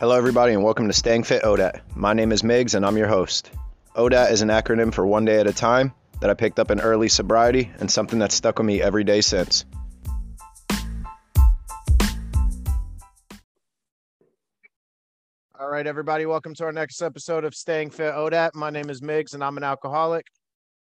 Hello, everybody, and welcome to Staying Fit ODAT. My name is Miggs, and I'm your host. ODAT is an acronym for One Day at a Time that I picked up in early sobriety and something that's stuck with me every day since. All right, everybody, welcome to our next episode of Staying Fit ODAT. My name is Miggs, and I'm an alcoholic.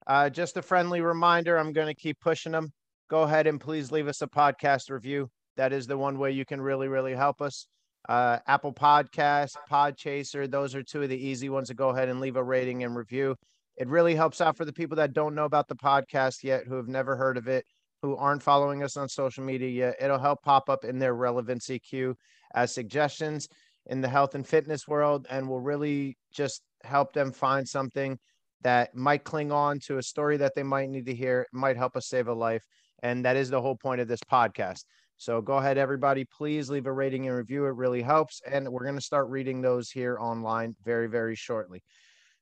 Uh, just a friendly reminder I'm going to keep pushing them. Go ahead and please leave us a podcast review. That is the one way you can really, really help us. Uh, Apple Podcast, Podchaser, those are two of the easy ones to go ahead and leave a rating and review. It really helps out for the people that don't know about the podcast yet, who have never heard of it, who aren't following us on social media yet. It'll help pop up in their relevancy queue as suggestions in the health and fitness world and will really just help them find something that might cling on to a story that they might need to hear, might help us save a life. And that is the whole point of this podcast. So go ahead, everybody. Please leave a rating and review. It really helps. And we're going to start reading those here online very, very shortly.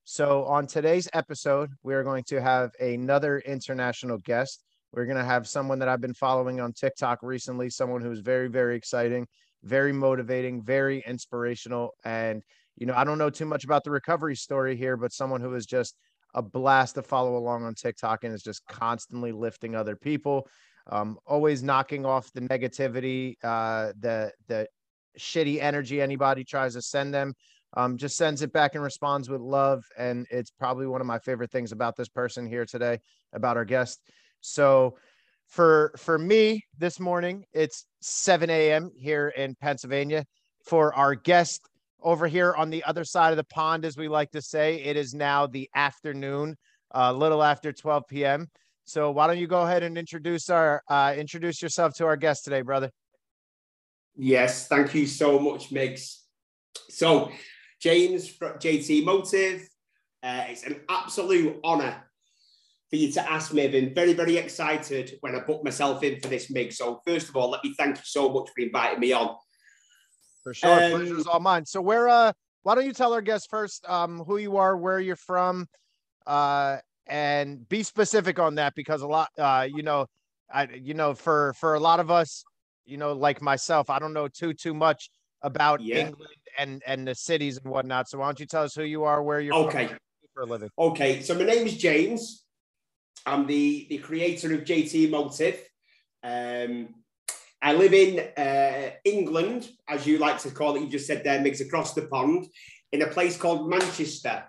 So, on today's episode, we are going to have another international guest. We're going to have someone that I've been following on TikTok recently, someone who's very, very exciting, very motivating, very inspirational. And, you know, I don't know too much about the recovery story here, but someone who is just a blast to follow along on TikTok and is just constantly lifting other people, um, always knocking off the negativity, uh, the, the, shitty energy anybody tries to send them um, just sends it back and responds with love. And it's probably one of my favorite things about this person here today, about our guest. So for for me this morning, it's 7 a.m. here in Pennsylvania. For our guest over here on the other side of the pond, as we like to say, it is now the afternoon, a uh, little after 12 p.m. So why don't you go ahead and introduce our uh, introduce yourself to our guest today, brother? Yes, thank you so much, Miggs. So James from JT Motive. Uh, it's an absolute honour for you to ask me. I've been very, very excited when I booked myself in for this, Mig. So, first of all, let me thank you so much for inviting me on. For sure. Um, Pleasure's all mine. So, where, uh, why don't you tell our guests first um, who you are, where you're from, uh, and be specific on that because a lot, uh, you know, I, you know, for for a lot of us, you know, like myself, I don't know too too much about yeah. England and and the cities and whatnot. So why don't you tell us who you are, where you're okay for a living? Okay, so my name is James. I'm the the creator of JT Motive. Um, I live in uh, England, as you like to call it. You just said there, Miggs, across the pond, in a place called Manchester.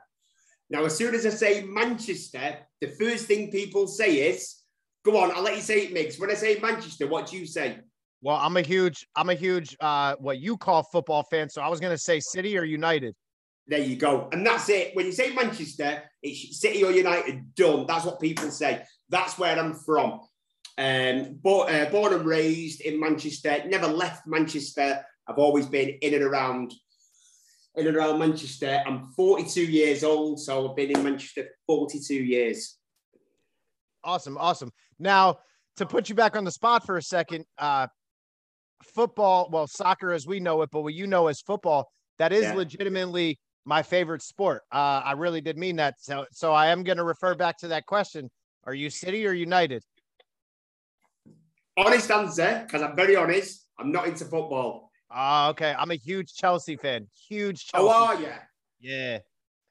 Now, as soon as I say Manchester, the first thing people say is, "Go on, I'll let you say it, Miggs." When I say Manchester, what do you say? Well, I'm a huge, I'm a huge, uh, what you call football fan. So I was going to say City or United. There you go. And that's it. When you say Manchester, it's City or United, done. That's what people say. That's where I'm from. Um, but, uh, born and raised in Manchester, never left Manchester. I've always been in and around, in and around Manchester. I'm 42 years old, so I've been in Manchester 42 years. Awesome, awesome. Now, to put you back on the spot for a second, uh, football, well, soccer as we know it, but what you know as football, that is yeah. legitimately my favorite sport. Uh, I really did mean that. So, so I am going to refer back to that question. Are you City or United? Honest answer, because I'm very honest. I'm not into football. Oh, okay. I'm a huge Chelsea fan. Huge Chelsea. Oh, are you? Yeah.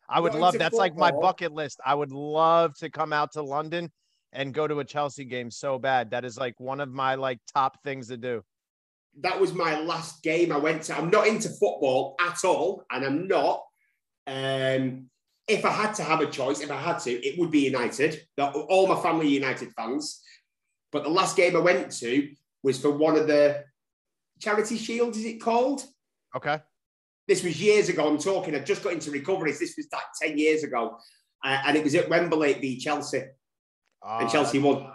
I would love that's football. like my bucket list. I would love to come out to London and go to a Chelsea game so bad. That is like one of my like top things to do that was my last game I went to. I'm not into football at all, and I'm not. Um, if I had to have a choice, if I had to, it would be United. All my family United fans. But the last game I went to was for one of the Charity Shield, is it called? Okay. This was years ago. I'm talking, I just got into recovery. This was like 10 years ago. Uh, and it was at Wembley v Chelsea. Uh, and Chelsea won.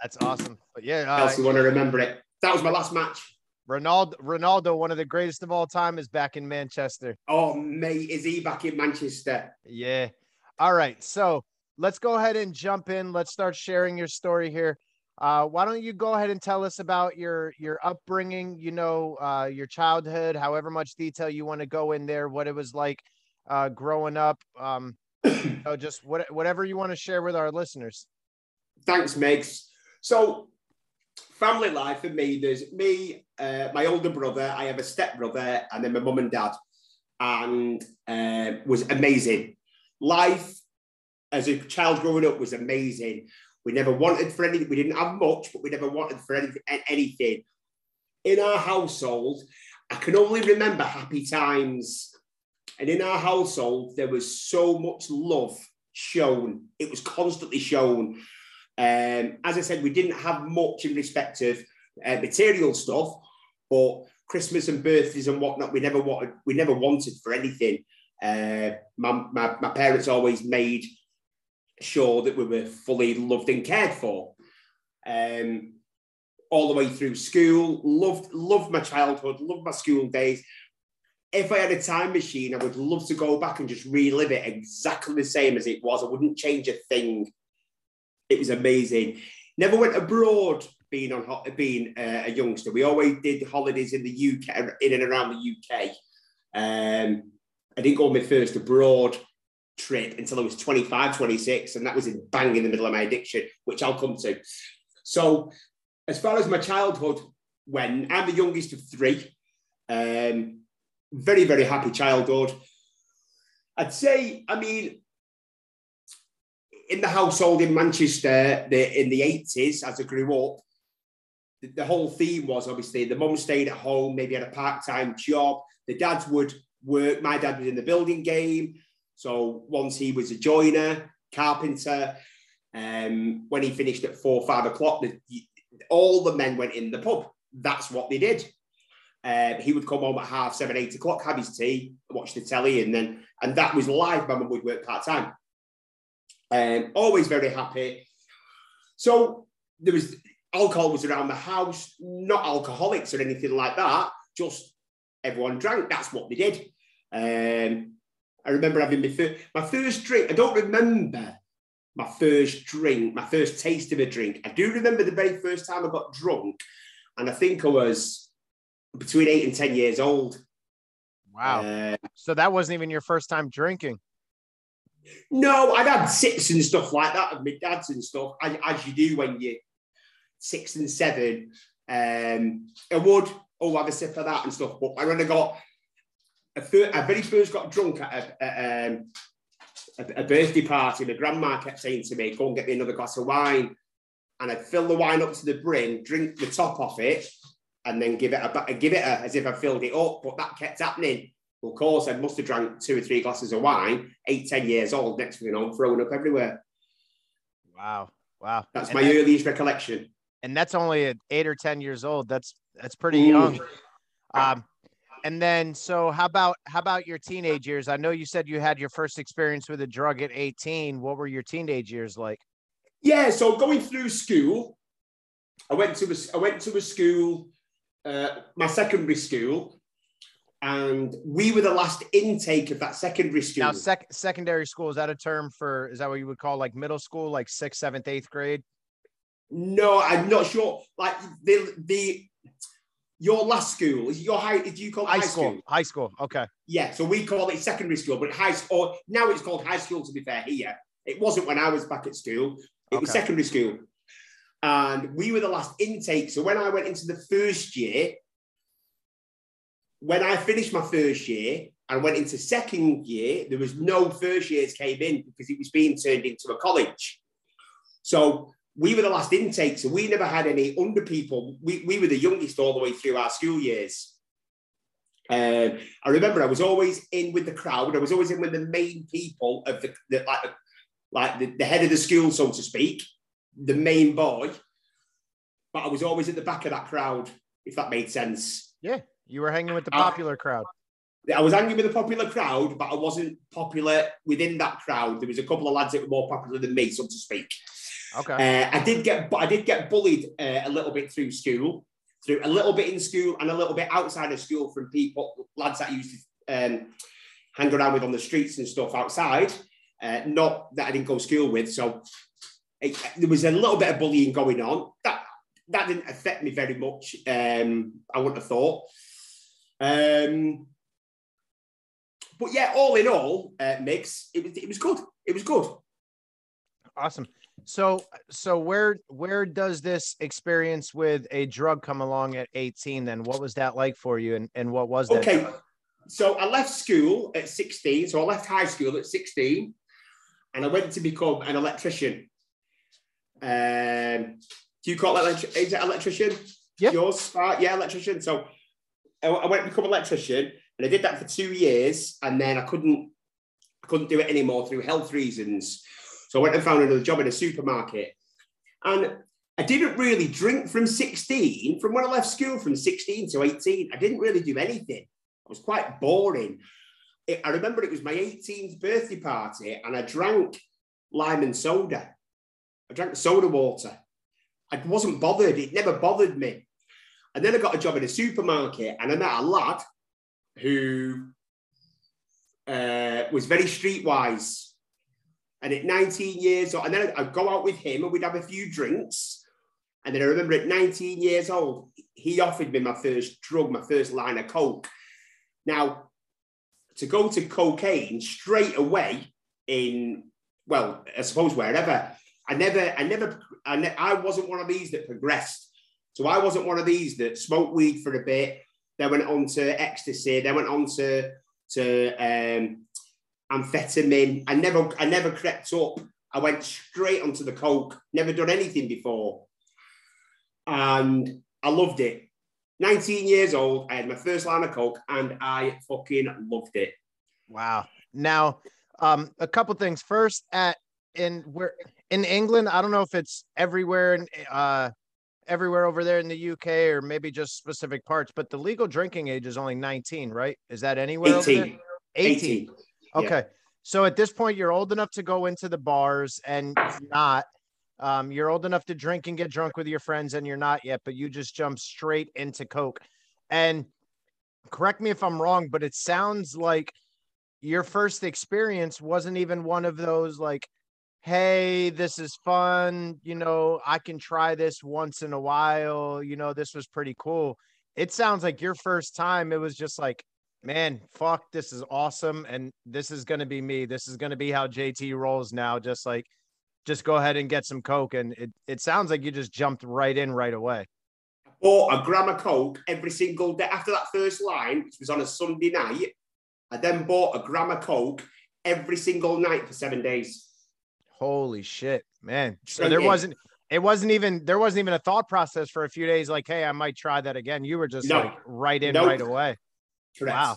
That's awesome. But yeah, uh, Chelsea want to remember it. That was my last match. Ronaldo, Ronaldo, one of the greatest of all time, is back in Manchester. Oh, mate, is he back in Manchester? Yeah. All right. So let's go ahead and jump in. Let's start sharing your story here. Uh, why don't you go ahead and tell us about your your upbringing? You know, uh, your childhood, however much detail you want to go in there, what it was like uh, growing up. Um, you know, just what, whatever you want to share with our listeners. Thanks, Megs. So family life for me, there's me, uh, my older brother, I have a step brother, and then my mum and dad. and uh, was amazing. Life as a child growing up was amazing. We never wanted for anything. We didn't have much, but we never wanted for anything. anything. In our household, I can only remember happy times. And in our household, there was so much love shown. It was constantly shown. Um, as I said, we didn't have much in respect of uh, material stuff, but Christmas and birthdays and whatnot, we never wanted. We never wanted for anything. Uh, my, my, my parents always made sure that we were fully loved and cared for. Um, all the way through school, loved loved my childhood, loved my school days. If I had a time machine, I would love to go back and just relive it exactly the same as it was. I wouldn't change a thing. It was amazing. Never went abroad being on being a youngster. We always did holidays in the UK, in and around the UK. Um, I didn't go on my first abroad trip until I was 25, 26, and that was in bang in the middle of my addiction, which I'll come to. So, as far as my childhood went, I'm the youngest of three. Um, very, very happy childhood. I'd say, I mean, in the household in Manchester the, in the 80s, as I grew up, the, the whole theme was obviously the mum stayed at home, maybe had a part time job. The dads would work. My dad was in the building game. So once he was a joiner, carpenter, um, when he finished at four, five o'clock, the, all the men went in the pub. That's what they did. Uh, he would come home at half seven, eight o'clock, have his tea, watch the telly, and then and that was live. My mum would work part time. Um, always very happy. So there was alcohol was around the house, not alcoholics or anything like that. Just everyone drank. That's what they did. Um, I remember having my first, my first drink. I don't remember my first drink, my first taste of a drink. I do remember the very first time I got drunk, and I think I was between eight and 10 years old. Wow. Uh, so that wasn't even your first time drinking. No, I'd had sips and stuff like that of my dad's and stuff, as, as you do when you're six and seven. Um, I would, oh, have a sip of that and stuff. But when I got I, very first got drunk at a, a, um, a, a, birthday party. My grandma kept saying to me, "Go and get me another glass of wine." And I'd fill the wine up to the brim, drink the top off it, and then give it a give it a, as if I filled it up. But that kept happening. Of course, I must have drank two or three glasses of wine. Eight, ten years old. Next thing I'm throwing up everywhere. Wow, wow. That's and my that, earliest recollection. And that's only at eight or ten years old. That's that's pretty Ooh. young. Um, and then so how about how about your teenage years? I know you said you had your first experience with a drug at 18. What were your teenage years like? Yeah, so going through school, I went to a, I went to a school, uh, my secondary school, and we were the last intake of that secondary school. Now, sec- secondary school is that a term for? Is that what you would call like middle school, like sixth, seventh, eighth grade? No, I'm not sure. Like the the your last school is your high. Did you call high, high school? school? High school. Okay. Yeah. So we call it secondary school, but high school. Now it's called high school. To be fair, here it wasn't when I was back at school. It okay. was secondary school, and we were the last intake. So when I went into the first year, when I finished my first year and went into second year, there was no first years came in because it was being turned into a college. So we were the last intake, so we never had any under people. We, we were the youngest all the way through our school years. Um, I remember I was always in with the crowd. I was always in with the main people of the, the like, like the, the head of the school, so to speak, the main boy. But I was always at the back of that crowd, if that made sense. Yeah, you were hanging with the popular I, crowd. I was hanging with the popular crowd, but I wasn't popular within that crowd. There was a couple of lads that were more popular than me, so to speak. Okay. Uh, I did get, but I did get bullied uh, a little bit through school, through a little bit in school and a little bit outside of school from people, lads that I used to um, hang around with on the streets and stuff outside. Uh, not that I didn't go to school with, so it, there was a little bit of bullying going on. That that didn't affect me very much. Um, I wouldn't have thought. Um, but yeah, all in all, uh, mix it was it was good. It was good. Awesome. So so where where does this experience with a drug come along at 18 then? What was that like for you and, and what was that? Okay. so I left school at 16. So I left high school at 16 and I went to become an electrician. Um, do you call it is it electrician? Yeah. Yours? Uh, yeah, electrician. So I, I went to become an electrician and I did that for two years and then I couldn't I couldn't do it anymore through health reasons. So I went and found another job in a supermarket. And I didn't really drink from 16, from when I left school from 16 to 18. I didn't really do anything. I was quite boring. It, I remember it was my 18th birthday party and I drank lime and soda. I drank soda water. I wasn't bothered. It never bothered me. And then I got a job in a supermarket and I met a lad who uh, was very streetwise. And at 19 years old, and then I'd go out with him and we'd have a few drinks. And then I remember at 19 years old, he offered me my first drug, my first line of coke. Now, to go to cocaine straight away in, well, I suppose wherever, I never, I never, I, ne- I wasn't one of these that progressed. So I wasn't one of these that smoked weed for a bit, then went on to ecstasy, then went on to to um, amphetamine. I never, I never crept up. I went straight onto the coke. Never done anything before, and I loved it. 19 years old, I had my first line of coke, and I fucking loved it. Wow. Now, um, a couple things. First, at in where in England, I don't know if it's everywhere in uh everywhere over there in the UK or maybe just specific parts, but the legal drinking age is only 19, right? Is that anywhere? over there? 18. 18. 18. Okay. So at this point, you're old enough to go into the bars and not. Um, you're old enough to drink and get drunk with your friends, and you're not yet, but you just jump straight into Coke. And correct me if I'm wrong, but it sounds like your first experience wasn't even one of those like, hey, this is fun. You know, I can try this once in a while. You know, this was pretty cool. It sounds like your first time, it was just like, man, fuck, this is awesome. And this is going to be me. This is going to be how JT rolls now. Just like, just go ahead and get some Coke. And it, it sounds like you just jumped right in right away. Bought a gram of coke every single day after that first line, which was on a Sunday night. I then bought a gram of coke every single night for seven days. Holy shit, man. So there wasn't, it wasn't even, there wasn't even a thought process for a few days like, hey, I might try that again. You were just No. like right in right away. Wow.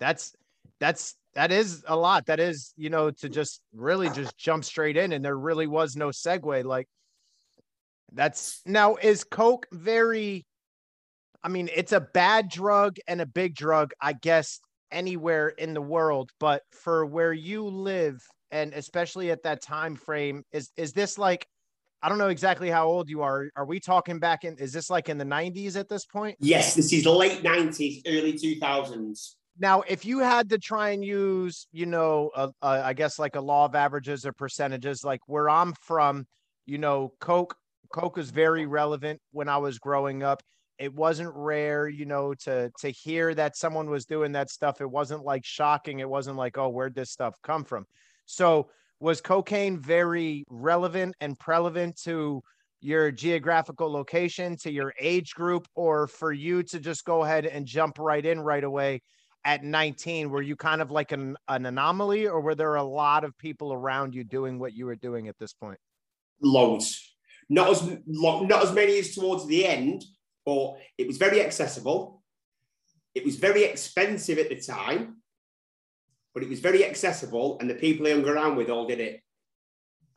That's, that's, that is a lot. That is, you know, to just really just jump straight in and there really was no segue. Like, that's now is Coke very, I mean, it's a bad drug and a big drug, I guess, anywhere in the world. But for where you live, and especially at that time frame, is is this like I don't know exactly how old you are. Are we talking back in is this like in the 90s at this point? Yes, this is late 90s, early 2000s. Now, if you had to try and use, you know, a, a, I guess like a law of averages or percentages, like where I'm from, you know, Coke, Coke is very relevant when I was growing up. It wasn't rare, you know, to to hear that someone was doing that stuff. It wasn't like shocking. It wasn't like, oh, where'd this stuff come from? So was cocaine very relevant and prevalent to your geographical location, to your age group, or for you to just go ahead and jump right in right away at 19 were you kind of like an, an anomaly or were there a lot of people around you doing what you were doing at this point Loads. Not as not as many as towards the end, but it was very accessible. It was very expensive at the time, but it was very accessible, and the people I hung around with all did it.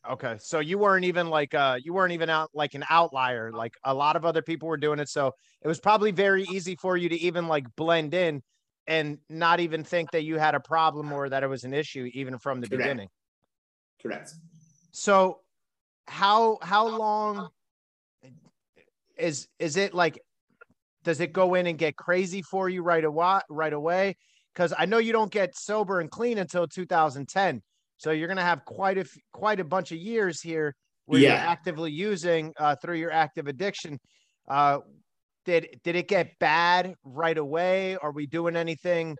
okay so you weren't even like uh you weren't even out like an outlier like a lot of other people were doing it so it was probably very easy for you to even like blend in and not even think that you had a problem or that it was an issue even from the Correct. beginning Correct. So how how long is is it like does it go in and get crazy for you right away right away? Because I know you don't get sober and clean until 2010. So you're gonna have quite a f- quite a bunch of years here where you're actively using uh, through your active addiction. Uh, did did it get bad right away? Are we doing anything?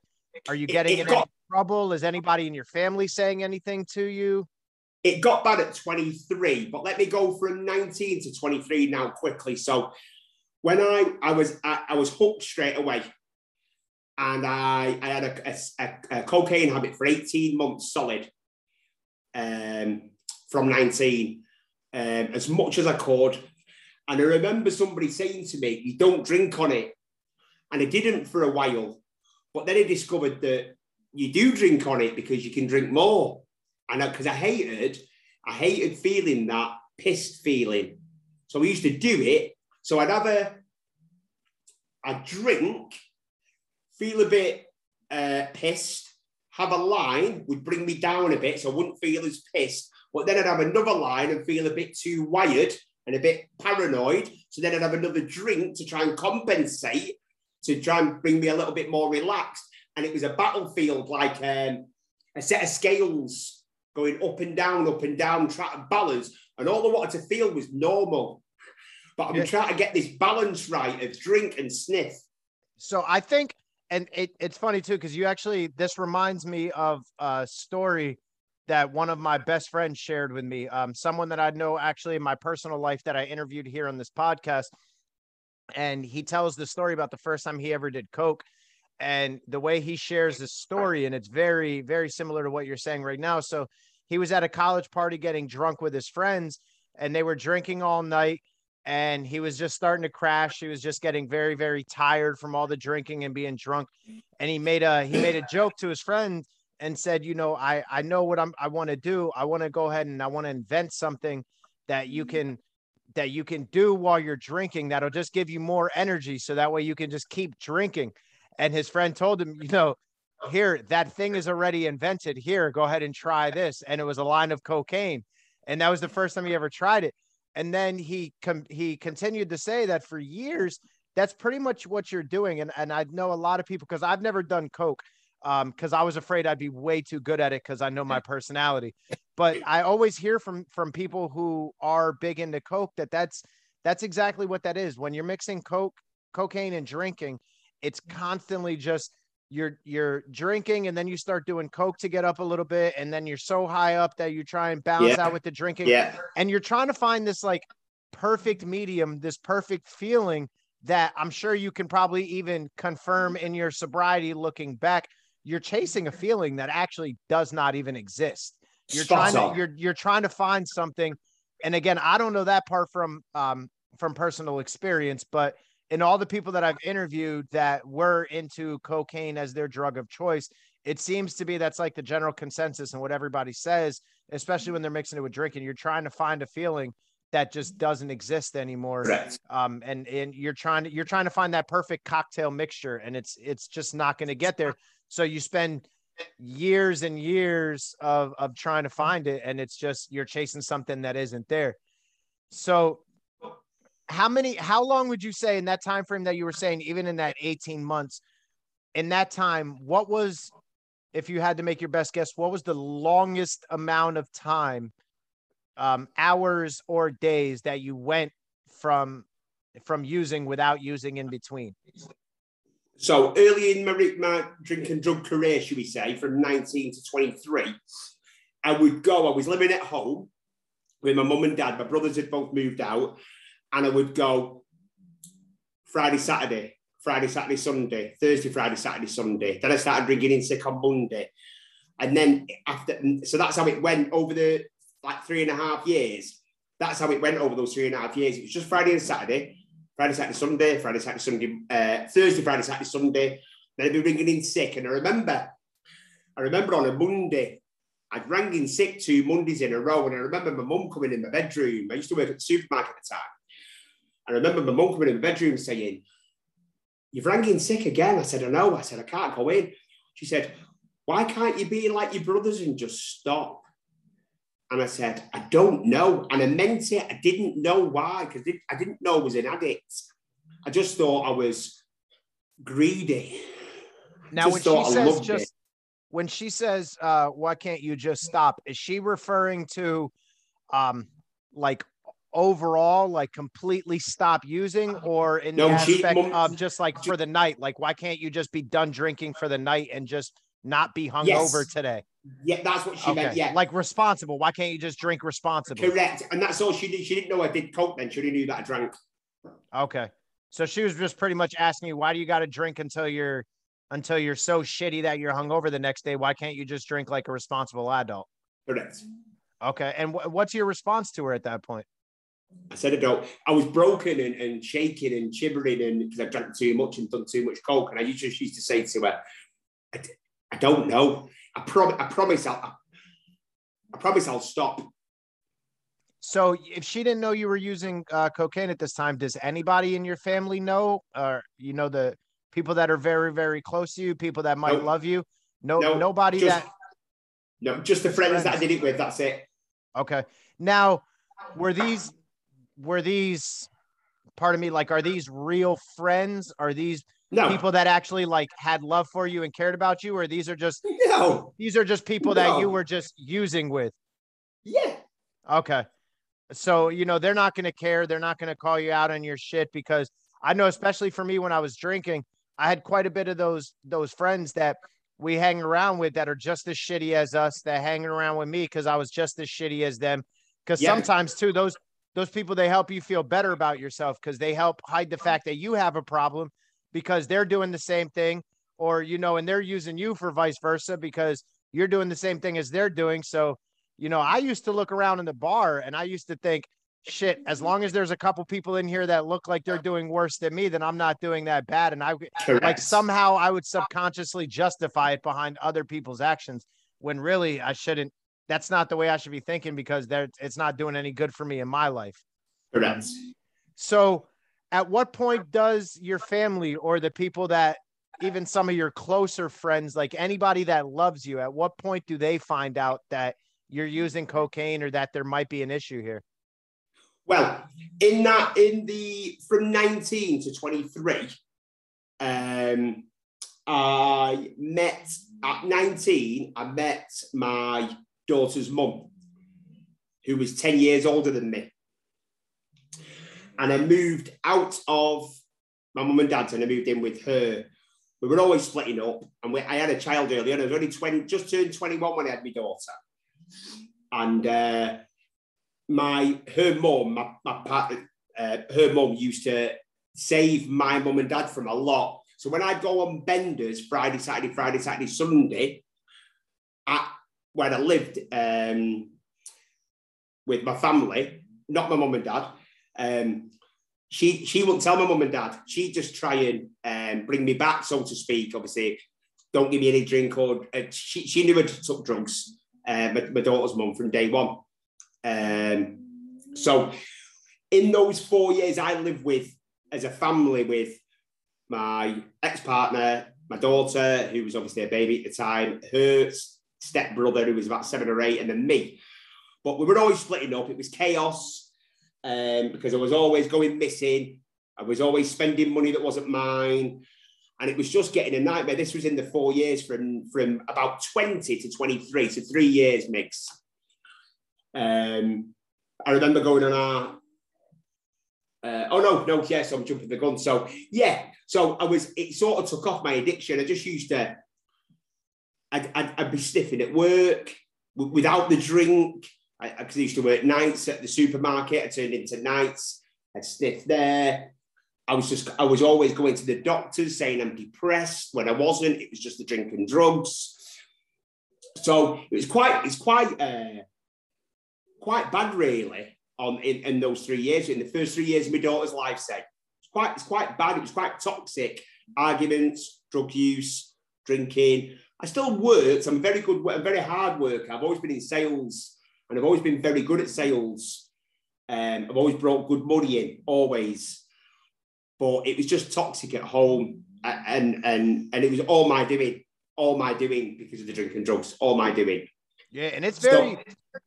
Are you getting it in any got- trouble? Is anybody in your family saying anything to you? It got bad at 23, but let me go from 19 to 23 now quickly. So when I I was I, I was hooked straight away. And I, I had a, a, a, cocaine habit for 18 months solid um, from 19, um, as much as I could. And I remember somebody saying to me, You don't drink on it. And I didn't for a while. But then I discovered that you do drink on it because you can drink more. And because I, I hated, I hated feeling that pissed feeling. So we used to do it. So I'd have a, a drink feel a bit uh, pissed, have a line would bring me down a bit so I wouldn't feel as pissed. But then I'd have another line and feel a bit too wired and a bit paranoid. So then I'd have another drink to try and compensate, to try and bring me a little bit more relaxed. And it was a battlefield like um, a set of scales going up and down, up and down, trying to balance. And all I wanted to feel was normal. But I'm yeah. trying to get this balance right of drink and sniff. So I think and it, it's funny too because you actually this reminds me of a story that one of my best friends shared with me um, someone that i know actually in my personal life that i interviewed here on this podcast. And he tells the story about the first time he ever did coke. And the way he shares this story and it's very very similar to what you're saying right now. So he was at a college party getting drunk with his friends and they were drinking all night and he was just starting to crash. He was just getting very, very tired from all the drinking and being drunk. And he made a he made a joke to his friend and said, you know, I I know what I'm I want to do. I want to go ahead and I want to invent something that you mm-hmm. can that you can do while you're drinking that'll just give you more energy so that way you can just keep drinking. And his friend told him, you know, here that thing is already invented. Here, go ahead and try this. And it was a line of cocaine. And that was the first time he ever tried it. And then he com- he continued to say that for years, that's pretty much what you're doing. And and I know a lot of people because I've never done coke um because I was afraid I'd be way too good at it because I know my personality. But I always hear from from people who are big into coke that that's that's exactly what that is. When you're mixing coke, cocaine, and drinking, it's constantly just you're you're drinking and then you start doing coke to get up a little bit and then you're so high up that you try and balance yeah. out with the drinking yeah. and you're trying to find this like perfect medium this perfect feeling that i'm sure you can probably even confirm in your sobriety looking back you're chasing a feeling that actually does not even exist you're Spot trying to you're you're trying to find something and again i don't know that part from um from personal experience but and all the people that I've interviewed that were into cocaine as their drug of choice, it seems to be that's like the general consensus and what everybody says, especially when they're mixing it with drinking. You're trying to find a feeling that just doesn't exist anymore. Um, and and you're trying to you're trying to find that perfect cocktail mixture, and it's it's just not going to get there. So you spend years and years of of trying to find it, and it's just you're chasing something that isn't there. So how many how long would you say in that time frame that you were saying even in that 18 months in that time what was if you had to make your best guess what was the longest amount of time um, hours or days that you went from from using without using in between? So early in my, my drink and drug career should we say from 19 to 23 i would go i was living at home with my mum and dad. My brothers had both moved out and I would go Friday, Saturday, Friday, Saturday, Sunday, Thursday, Friday, Saturday, Sunday. Then I started drinking in sick on Monday. And then after, so that's how it went over the like three and a half years. That's how it went over those three and a half years. It was just Friday and Saturday, Friday, Saturday, Sunday, Friday, Saturday, Sunday, uh, Thursday, Friday, Saturday, Sunday. Then I'd be ringing in sick. And I remember, I remember on a Monday, I'd rang in sick two Mondays in a row. And I remember my mum coming in my bedroom. I used to work at the supermarket at the time. I remember my mum coming in the bedroom saying, You've rang in sick again. I said, I know. I said, I can't go in. She said, Why can't you be like your brothers and just stop? And I said, I don't know. And I meant it. I didn't know why, because I didn't know I was an addict. I just thought I was greedy. Now, when she says just it. when she says, uh, why can't you just stop? Is she referring to um like overall like completely stop using uh-huh. or in no, the aspect she, of just like for the night like why can't you just be done drinking for the night and just not be hungover yes. today yeah that's what she okay. meant yeah like responsible why can't you just drink responsibly correct and that's all she did she didn't know i did coke then she only knew that i drank okay so she was just pretty much asking you why do you got to drink until you're until you're so shitty that you're hungover the next day. Why can't you just drink like a responsible adult? Correct. Okay. And wh- what's your response to her at that point? I said I don't. I was broken and, and shaking and shivering and because I drank too much and done too much coke. And I just used to say to her, I, I don't know. I, prom- I promise I'll I promise I'll stop. So if she didn't know you were using uh, cocaine at this time, does anybody in your family know, or you know the people that are very very close to you, people that might Nope. love you? No, No, nobody just- that. No, just the friends, that I did it with. That's it. Okay. Now, were these were these? Pardon me. Like, are these real friends? Are these No, people that actually like had love for you and cared about you, or these are just no, these are just people that you were just using with? yeah, Okay. So, you know, they're not going to care. They're not going to call you out on your shit because I know, especially for me when I was drinking, I had quite a bit of those those friends that we hang around with that are just as shitty as us that hanging around with me because I was just as shitty as them. Because Yeah. sometimes too, those those people they help you feel better about yourself because they help hide the fact that you have a problem because they're doing the same thing, or you know, and they're using you for vice versa because you're doing the same thing as they're doing. So you know, I used to look around in the bar and I used to think, shit, as long as there's a couple people in here that look like they're doing worse than me, then I'm not doing that bad. And I correct. like somehow I would subconsciously justify it behind other people's actions when really I shouldn't. That's not the way I should be thinking because it's not doing any good for me in my life. correct. So, at what point does your family or the people that even some of your closer friends, like anybody that loves you, at what point do they find out that you're using cocaine or that there might be an issue here? Well, in that, in the from 19 to 23, um, I met at 19, I met my daughter's mum, who was 10 years older than me. And I moved out of my mum and dad's and I moved in with her. We were always splitting up, and we, I had a child early on. I was only 20, just turned 21 when I had my daughter. And uh, my her mum, my, my partner, uh, her mum used to save my mum and dad from a lot. So when I'd go on benders Friday, Saturday, Friday, Saturday, Sunday, at where I lived um, with my family, not my mum and dad, um, she she wouldn't tell my mum and dad. She'd just try and um, bring me back, so to speak. Obviously, don't give me any drink or uh, she she knew I took drugs. Uh, my, my daughter's mum from day one. Um, so in those four years I lived with as a family with my ex-partner, my daughter, who was obviously a baby at the time, her stepbrother, who was about seven or eight, and then me. But we were always splitting up. It was chaos um, because I was always going missing. I was always spending money that wasn't mine. And it was just getting a nightmare. This was in the four years from, from about 20 to 23, so three years mix. Um, I remember going on our. Uh, oh no, no, yes, I'm jumping the gun. So yeah, so I was. It sort of took off my addiction. I just used to. I'd, I'd, I'd be sniffing at work w- without the drink. I, I used to work nights at the supermarket. I turned into nights. I'd sniff there. I was just. I was always going to the doctors saying I'm depressed. When I wasn't, it was just the drink and drugs. So it was quite. It's quite. Uh, quite bad, really, on in, in those three years. In the first three years of my daughter's life, say it's quite it's quite bad. It was quite toxic. Arguments, drug use, drinking. I still worked. I'm a very good, a very hard worker. I've always been in sales, and I've always been very good at sales. Um, I've always brought good money in, always. But it was just toxic at home, and and and it was all my doing, all my doing because of the drinking drugs, all my doing. Yeah, and it's So- very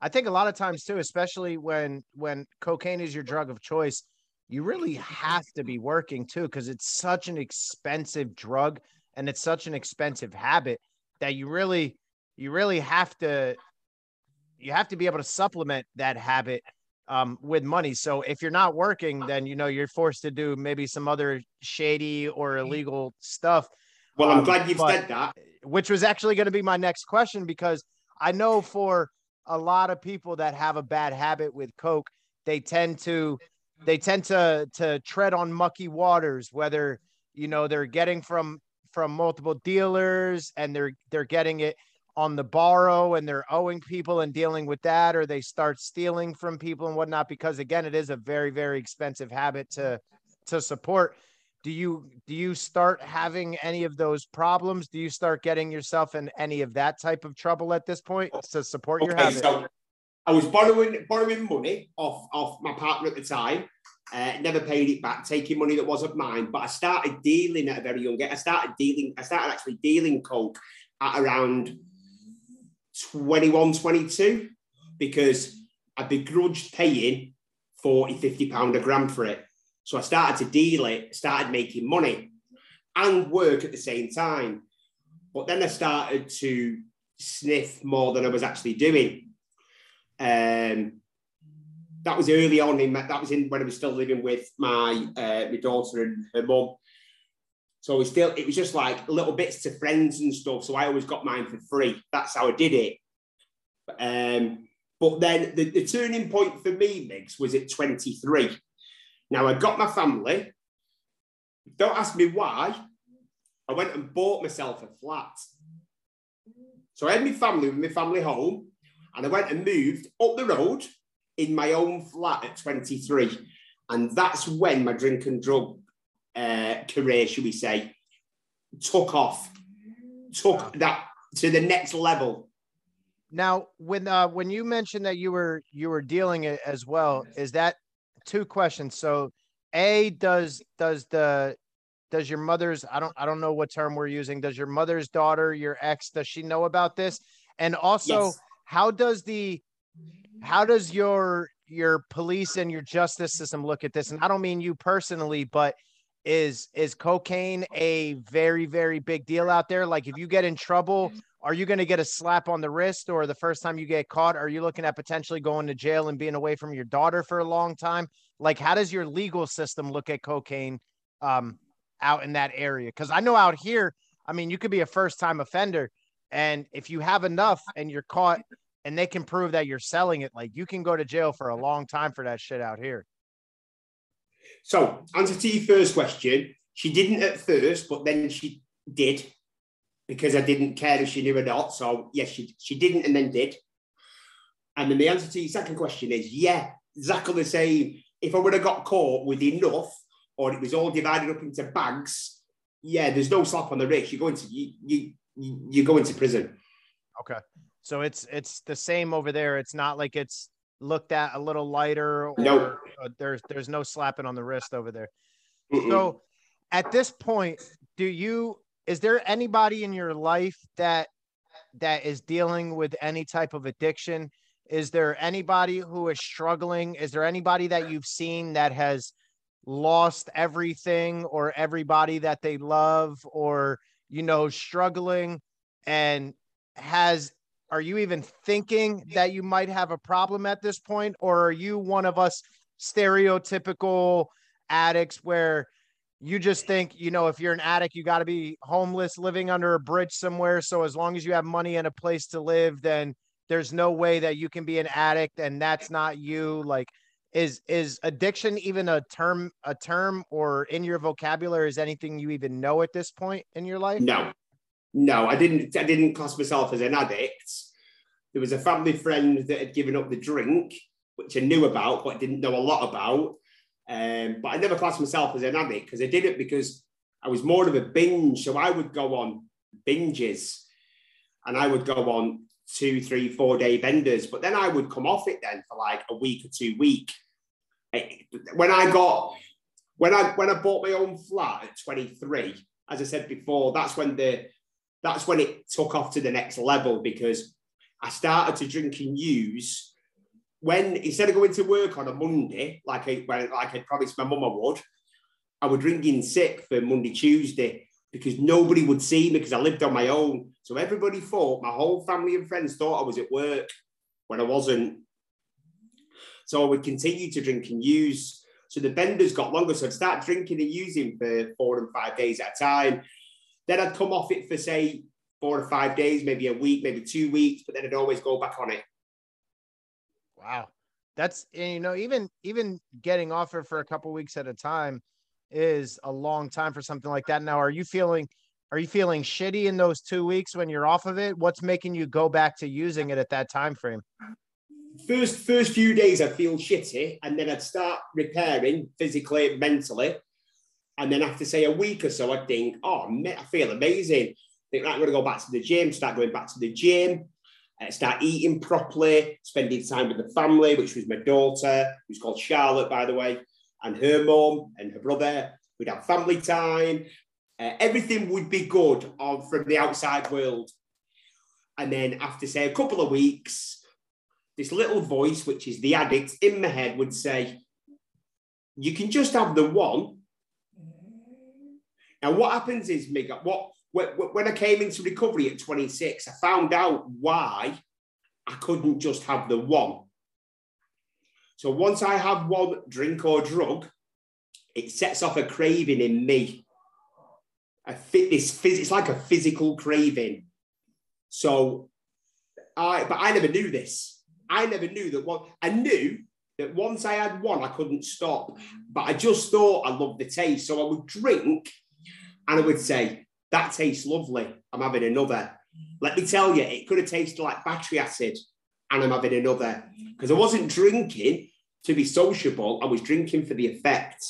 I think a lot of times too, especially when when cocaine is your drug of choice, you really have to be working too because it's such an expensive drug and it's such an expensive habit that you really you really have to you have to be able to supplement that habit um, with money. So if you're not working, then you know you're forced to do maybe some other shady or illegal stuff Well, I'm Um, glad you've but- said that. which was actually going to be my next question because I know for a lot of people that have a bad habit with coke, they tend to they tend to to tread on mucky waters whether you know they're getting from from multiple dealers and they're they're getting it on the borrow and they're owing people and dealing with that or they start stealing from people and whatnot because again it is a very very expensive habit to to support. Do you do you start having any of those problems? Do you start getting yourself in any of that type of trouble at this point to support okay, your habit? so i was borrowing borrowing money off off my partner at the time uh, never paid it back, taking money that wasn't mine. But I started dealing at a very young age. I started dealing, I started actually dealing coke at around 21, 22, because I begrudged paying 40, 50 pound a gram for it. So I started to deal it, started making money and work at the same time. But then I started to sniff more than I was actually doing. Um, that was early on in that was in when I was still living with my uh, my daughter and her mum. So we still it was just like little bits to friends and stuff. So I always got mine for free. That's how I did it. Um, but then the, the turning point for me, Miggs, was at 23. Now I got my family. Don't ask me why. I went and bought myself a flat. So I had my family with my family home, and I went and moved up the road in my own flat at 23. And that's when my drink and drug uh, career, should we say, took off, took wow. that to the next level. Now, when uh, when you mentioned that you were you were dealing it as well, is that two questions? So, a does does the does your mother's I don't I don't know what term we're using. Does your mother's daughter, your ex, does she know about this? And also, yes. How does the how does your your police and your justice system look at this? And I don't mean you personally, but is is cocaine a very very big deal out there? Like if you get in trouble, are you going to get a slap on the wrist or the first time you get caught are you looking at potentially going to jail and being away from your daughter for a long time? Like how does your legal system look at cocaine um out in that area? Cuz I know out here, I mean, you could be a first time offender and if you have enough and you're caught and they can prove that you're selling it, like you can go to jail for a long time for that shit out here. So, answer to your first question, she didn't at first, but then she did because I didn't care if she knew or not. So, yes, she, she didn't and then did. And then the answer to your second question is yeah, exactly the same. If I would have got caught with enough or it was all divided up into bags, yeah, there's no slap on the wrist. You're going to you you you go into prison. Okay. So it's it's the same over there. It's not like it's looked at a little lighter or nope. Uh, there's there's no slapping on the wrist over there. Mm-mm. So at this point, do you is there anybody in your life that that is dealing with any type of addiction? Is there anybody who is struggling? Is there anybody that you've seen that has lost everything or everybody that they love or you know struggling and has are you even thinking that you might have a problem at this point? Or are you one of us stereotypical addicts where you just think you know if you're an addict you got to be homeless living under a bridge somewhere. So as long as you have money and a place to live then there's no way that you can be an addict and that's not you. Like is is addiction even a term a term or in your vocabulary is anything you even know at this point in your life no no, I didn't. I didn't class myself as an addict. There was a family friend that had given up the drink, which I knew about, but I didn't know a lot about. Um, but I never classed myself as an addict because I did it because I was more of a binge. So I would go on binges, and I would go on two, three, four day benders. But then I would come off it then for like a week or two week. When I got when I when I bought my own flat at 23, as I said before, that's when the that's when it took off to the next level because I started to drink and use when instead of going to work on a Monday, like I when, like I promised my mum I would, I would drink in sick for Monday, Tuesday because nobody would see me because I lived on my own. So everybody thought, my whole family and friends thought I was at work when I wasn't. So I would continue to drink and use. So the benders got longer. So I'd start drinking and using for four and five days at a time. Then I'd come off it for say four or five days, maybe a week, maybe two weeks, but then I'd always go back on it. Wow. That's you know, even even getting off it for a couple weeks at a time is a long time for something like that. Now, are you feeling are you feeling shitty in those two weeks when you're off of it? What's making you go back to using it at that time frame? First, first few days I feel shitty, and then I'd start repairing physically, mentally, and then after say a week or so, I'd think, oh, I feel amazing. I think right, I'm going to go back to the gym. Start going back to the gym. Uh, start eating properly, spending time with the family, which was my daughter, who's called Charlotte, by the way, and her mum and her brother. We'd have family time. Uh, everything would be good on, from the outside world. And then after, say, a couple of weeks, this little voice, which is the addict in my head, would say, You can just have the one. Now, what happens is, Mick, what when I came into recovery at 26, I found out why I couldn't just have the one. So once I have one drink or drug, it sets off a craving in me. A fit this it's like a physical craving. So I but I never knew this. I never knew that one. I knew that once I had one, I couldn't stop. But I just thought I loved the taste. So I would drink and I would say, that tastes lovely. I'm having another. Let me tell you, it could have tasted like battery acid, and I'm having another. Because I wasn't drinking to be sociable, I was drinking for the effect.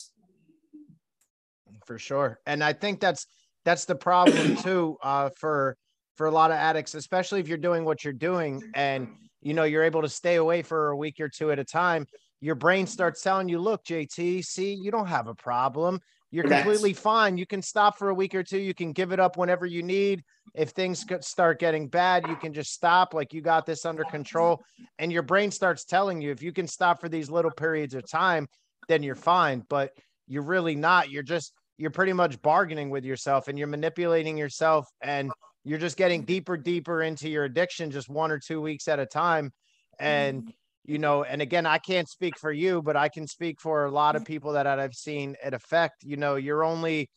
For sure. And I think that's that's the problem too, uh, for for a lot of addicts, especially if you're doing what you're doing and you know you're able to stay away for a week or two at a time your brain starts telling you, look, JT, see, you don't have a problem. You're completely fine. You can stop for a week or two. You can give it up whenever you need. If things start getting bad, you can just stop. Like you got this under control. And your brain starts telling you if you can stop for these little periods of time, then you're fine. But you're really not. You're just, you're pretty much bargaining with yourself and you're manipulating yourself and you're just getting deeper, deeper into your addiction just one or two weeks at a time. And you know, and again, I can't speak for you, but I can speak for a lot of people that I've seen it affect. You know, you're only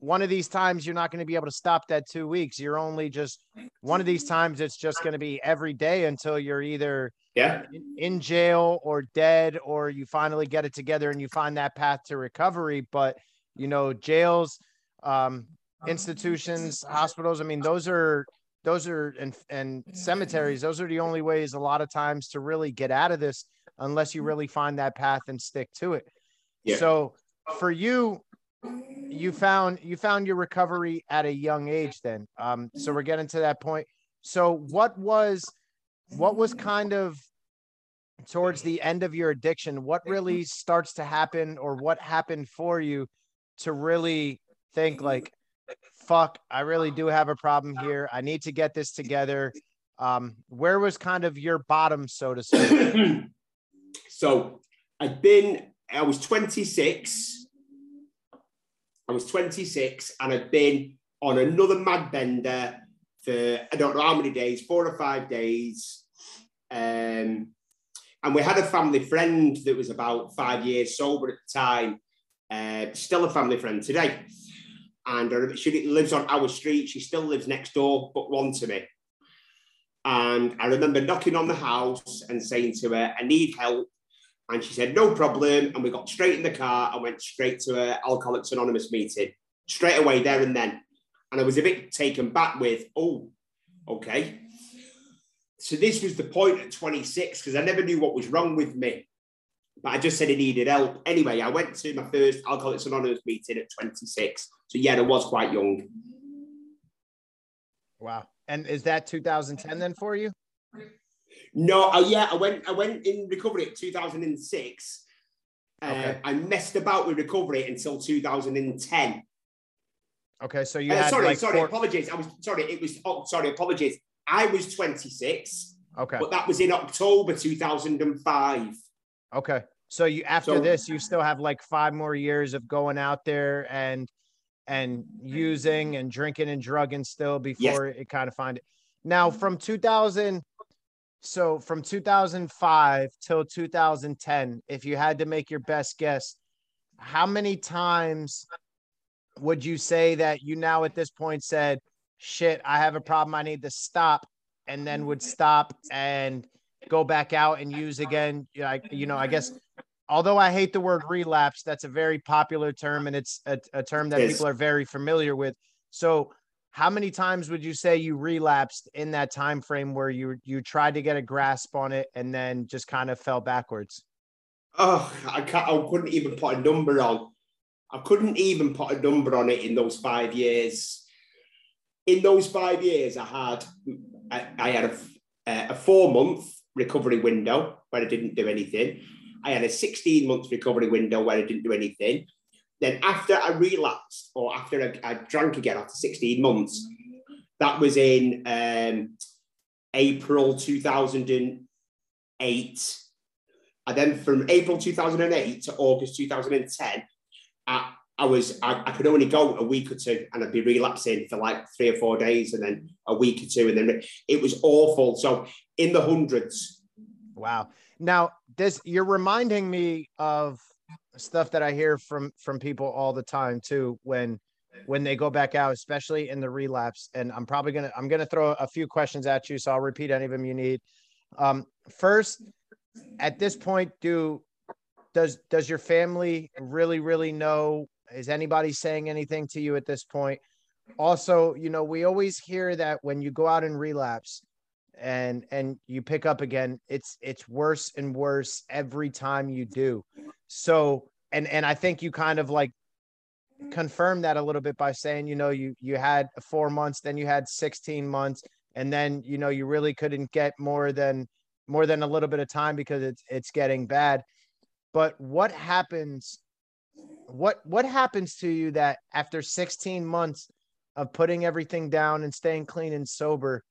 one of these times you're not going to be able to stop that two weeks. You're only just one of these times it's just going to be every day until you're either yeah in jail or dead or you finally get it together and you find that path to recovery. But you know, jails, um, institutions, hospitals, I mean, those are those are and and cemeteries those are the only ways a lot of times to really get out of this unless you really find that path and stick to it. Yeah. so for you you found you found your recovery at a young age then um so we're getting to that point. So what was what was kind of towards the end of your addiction what really starts to happen or what happened for you to really think like fuck, I really do have a problem here. I need to get this together. Um, where was kind of your bottom, so to speak? so I'd been, I was 26. I was 26 and I'd been on another mad bender for I don't know how many days, four or five days. Um, and we had a family friend that was about five years sober at the time, uh, still a family friend today and she lives on our street. She still lives next door, but one to me. And I remember knocking on the house and saying to her, I need help. And she said, no problem. And we got straight in the car and went straight to a Alcoholics Anonymous meeting, straight away there and then. And I was a bit taken back with, oh, okay. So this was the point at 26, because I never knew what was wrong with me but I just said he needed help. Anyway, I went to my first Alcoholics Anonymous meeting at 26. So yeah, I was quite young. Wow. And is that 2010 then for you? No, uh, yeah, I went I went in recovery at 2006. Uh, okay. I messed about with recovery until 2010. Okay, so you uh, had sorry, like sorry, four... apologies. I was sorry, it was oh, sorry, apologies. I was 26. Okay. But that was in October 2005. Okay. So you after so, this, you still have like five more years of going out there and and using and drinking and drugging still before yes. it kind of find it. Now from 2000, so from 2005 till 2010, if you had to make your best guess, how many times would you say that you now at this point said, shit, I have a problem, I need to stop, and then would stop and go back out and use again. I, you know, I guess although I hate the word relapse, that's a very popular term and it's a, a term that people are very familiar with. So how many times would you say you relapsed in that time frame where you you tried to get a grasp on it and then just kind of fell backwards? Oh, I can't. I couldn't even put a number on. I couldn't even put a number on it in those five years. In those five years, I had I, I had a, a four month recovery window where I didn't do anything. I had a 16 month recovery window where I didn't do anything. Then after I relapsed or after I, I drank again after 16 months, that was in um, April 2008. And then from April 2008 to August 2010, I, I was I, I, could only go a week or two and I'd be relapsing for like three or four days and then a week or two and then it was awful. So in the hundreds. Wow. Now this you're reminding me of stuff that I hear from from people all the time too when when they go back out, especially in the relapse. And I'm probably gonna I'm gonna throw a few questions at you, so I'll repeat any of them you need. Um, first, at this point, do does does your family really really know? Is anybody saying anything to you at this point? Also, you know, we always hear that when you go out and relapse, and and you pick up again it's it's worse and worse every time you do. So and and i think you kind of like confirm that a little bit by saying you know you you had four months then you had 16 months and then you know you really couldn't get more than more than a little bit of time because it's it's getting bad. But what happens what what happens to you that after 16 months of putting everything down and staying clean and sober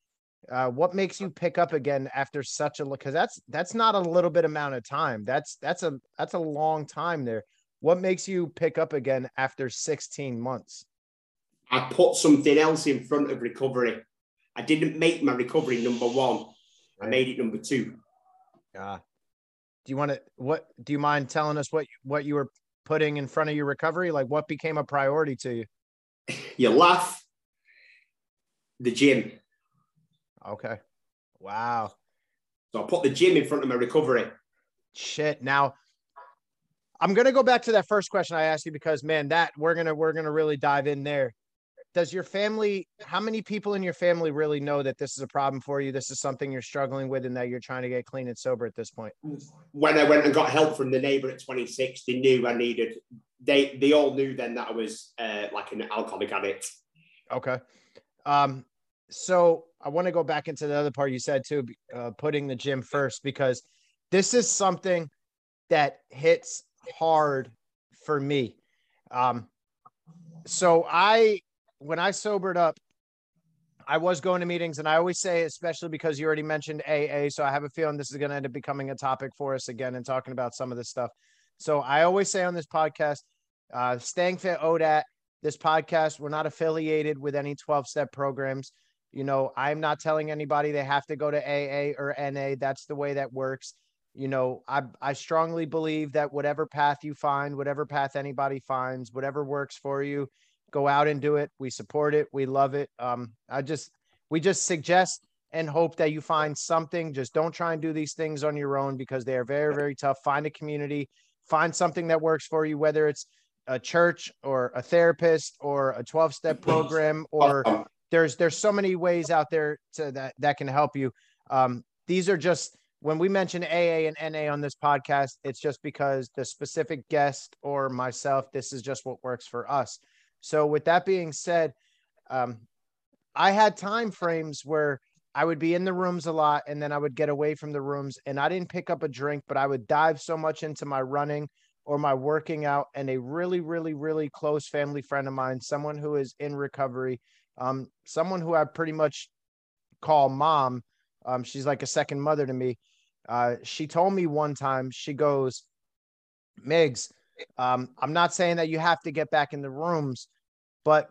uh, what makes you pick up again after such a look? Because that's that's not a little bit amount of time. That's that's a that's a long time there. What makes you pick up again after 16 months? I put something else in front of recovery. I didn't make my recovery number one. I made it number two. Yeah. Do you want to what do you mind telling us what what you were putting in front of your recovery? Like what became a priority to you? You laugh. The gym. Okay. Wow. So I put the gym in front of my recovery. Shit. Now I'm gonna go back to that first question I asked you because man, that we're gonna we're gonna really dive in there. Does your family, how many people in your family really know that this is a problem for you? This is something you're struggling with and that you're trying to get clean and sober at this point? When I went and got help from the neighbor at 26, they knew I needed, they they all knew then that I was uh, like an alcoholic addict. Okay. Um, so I want to go back into the other part you said too, uh, putting the gym first, because this is something that hits hard for me. Um, so I, when I sobered up, I was going to meetings, and I always say, especially because you already mentioned AA, so I have a feeling this is going to end up becoming a topic for us again and talking about some of this stuff. So I always say on this podcast, uh, staying fit ODAT, this podcast, we're not affiliated with any 12 step programs. You know, I'm not telling anybody they have to go to AA or NA. That's the way that works. You know, I I strongly believe that whatever path you find, whatever path anybody finds, whatever works for you, go out and do it. We support it. We love it. Um, I just we just suggest and hope that you find something. Just don't try and do these things on your own because they are very, very tough. Find a community, find something that works for you, whether it's a church or a therapist or a 12 step program or there's there's so many ways out there to that that can help you. Um, these are just when we mention AA and NA on this podcast, it's just because the specific guest or myself, this is just what works for us. So, with that being said, um, I had time frames where I would be in the rooms a lot and then I would get away from the rooms and I didn't pick up a drink, but I would dive so much into my running or my working out. And a really, really, really close family friend of mine, someone who is in recovery, um, someone who I pretty much call mom. Um, she's like a second mother to me. Uh, she told me one time, she goes, Miggs, um, I'm not saying that you have to get back in the rooms, but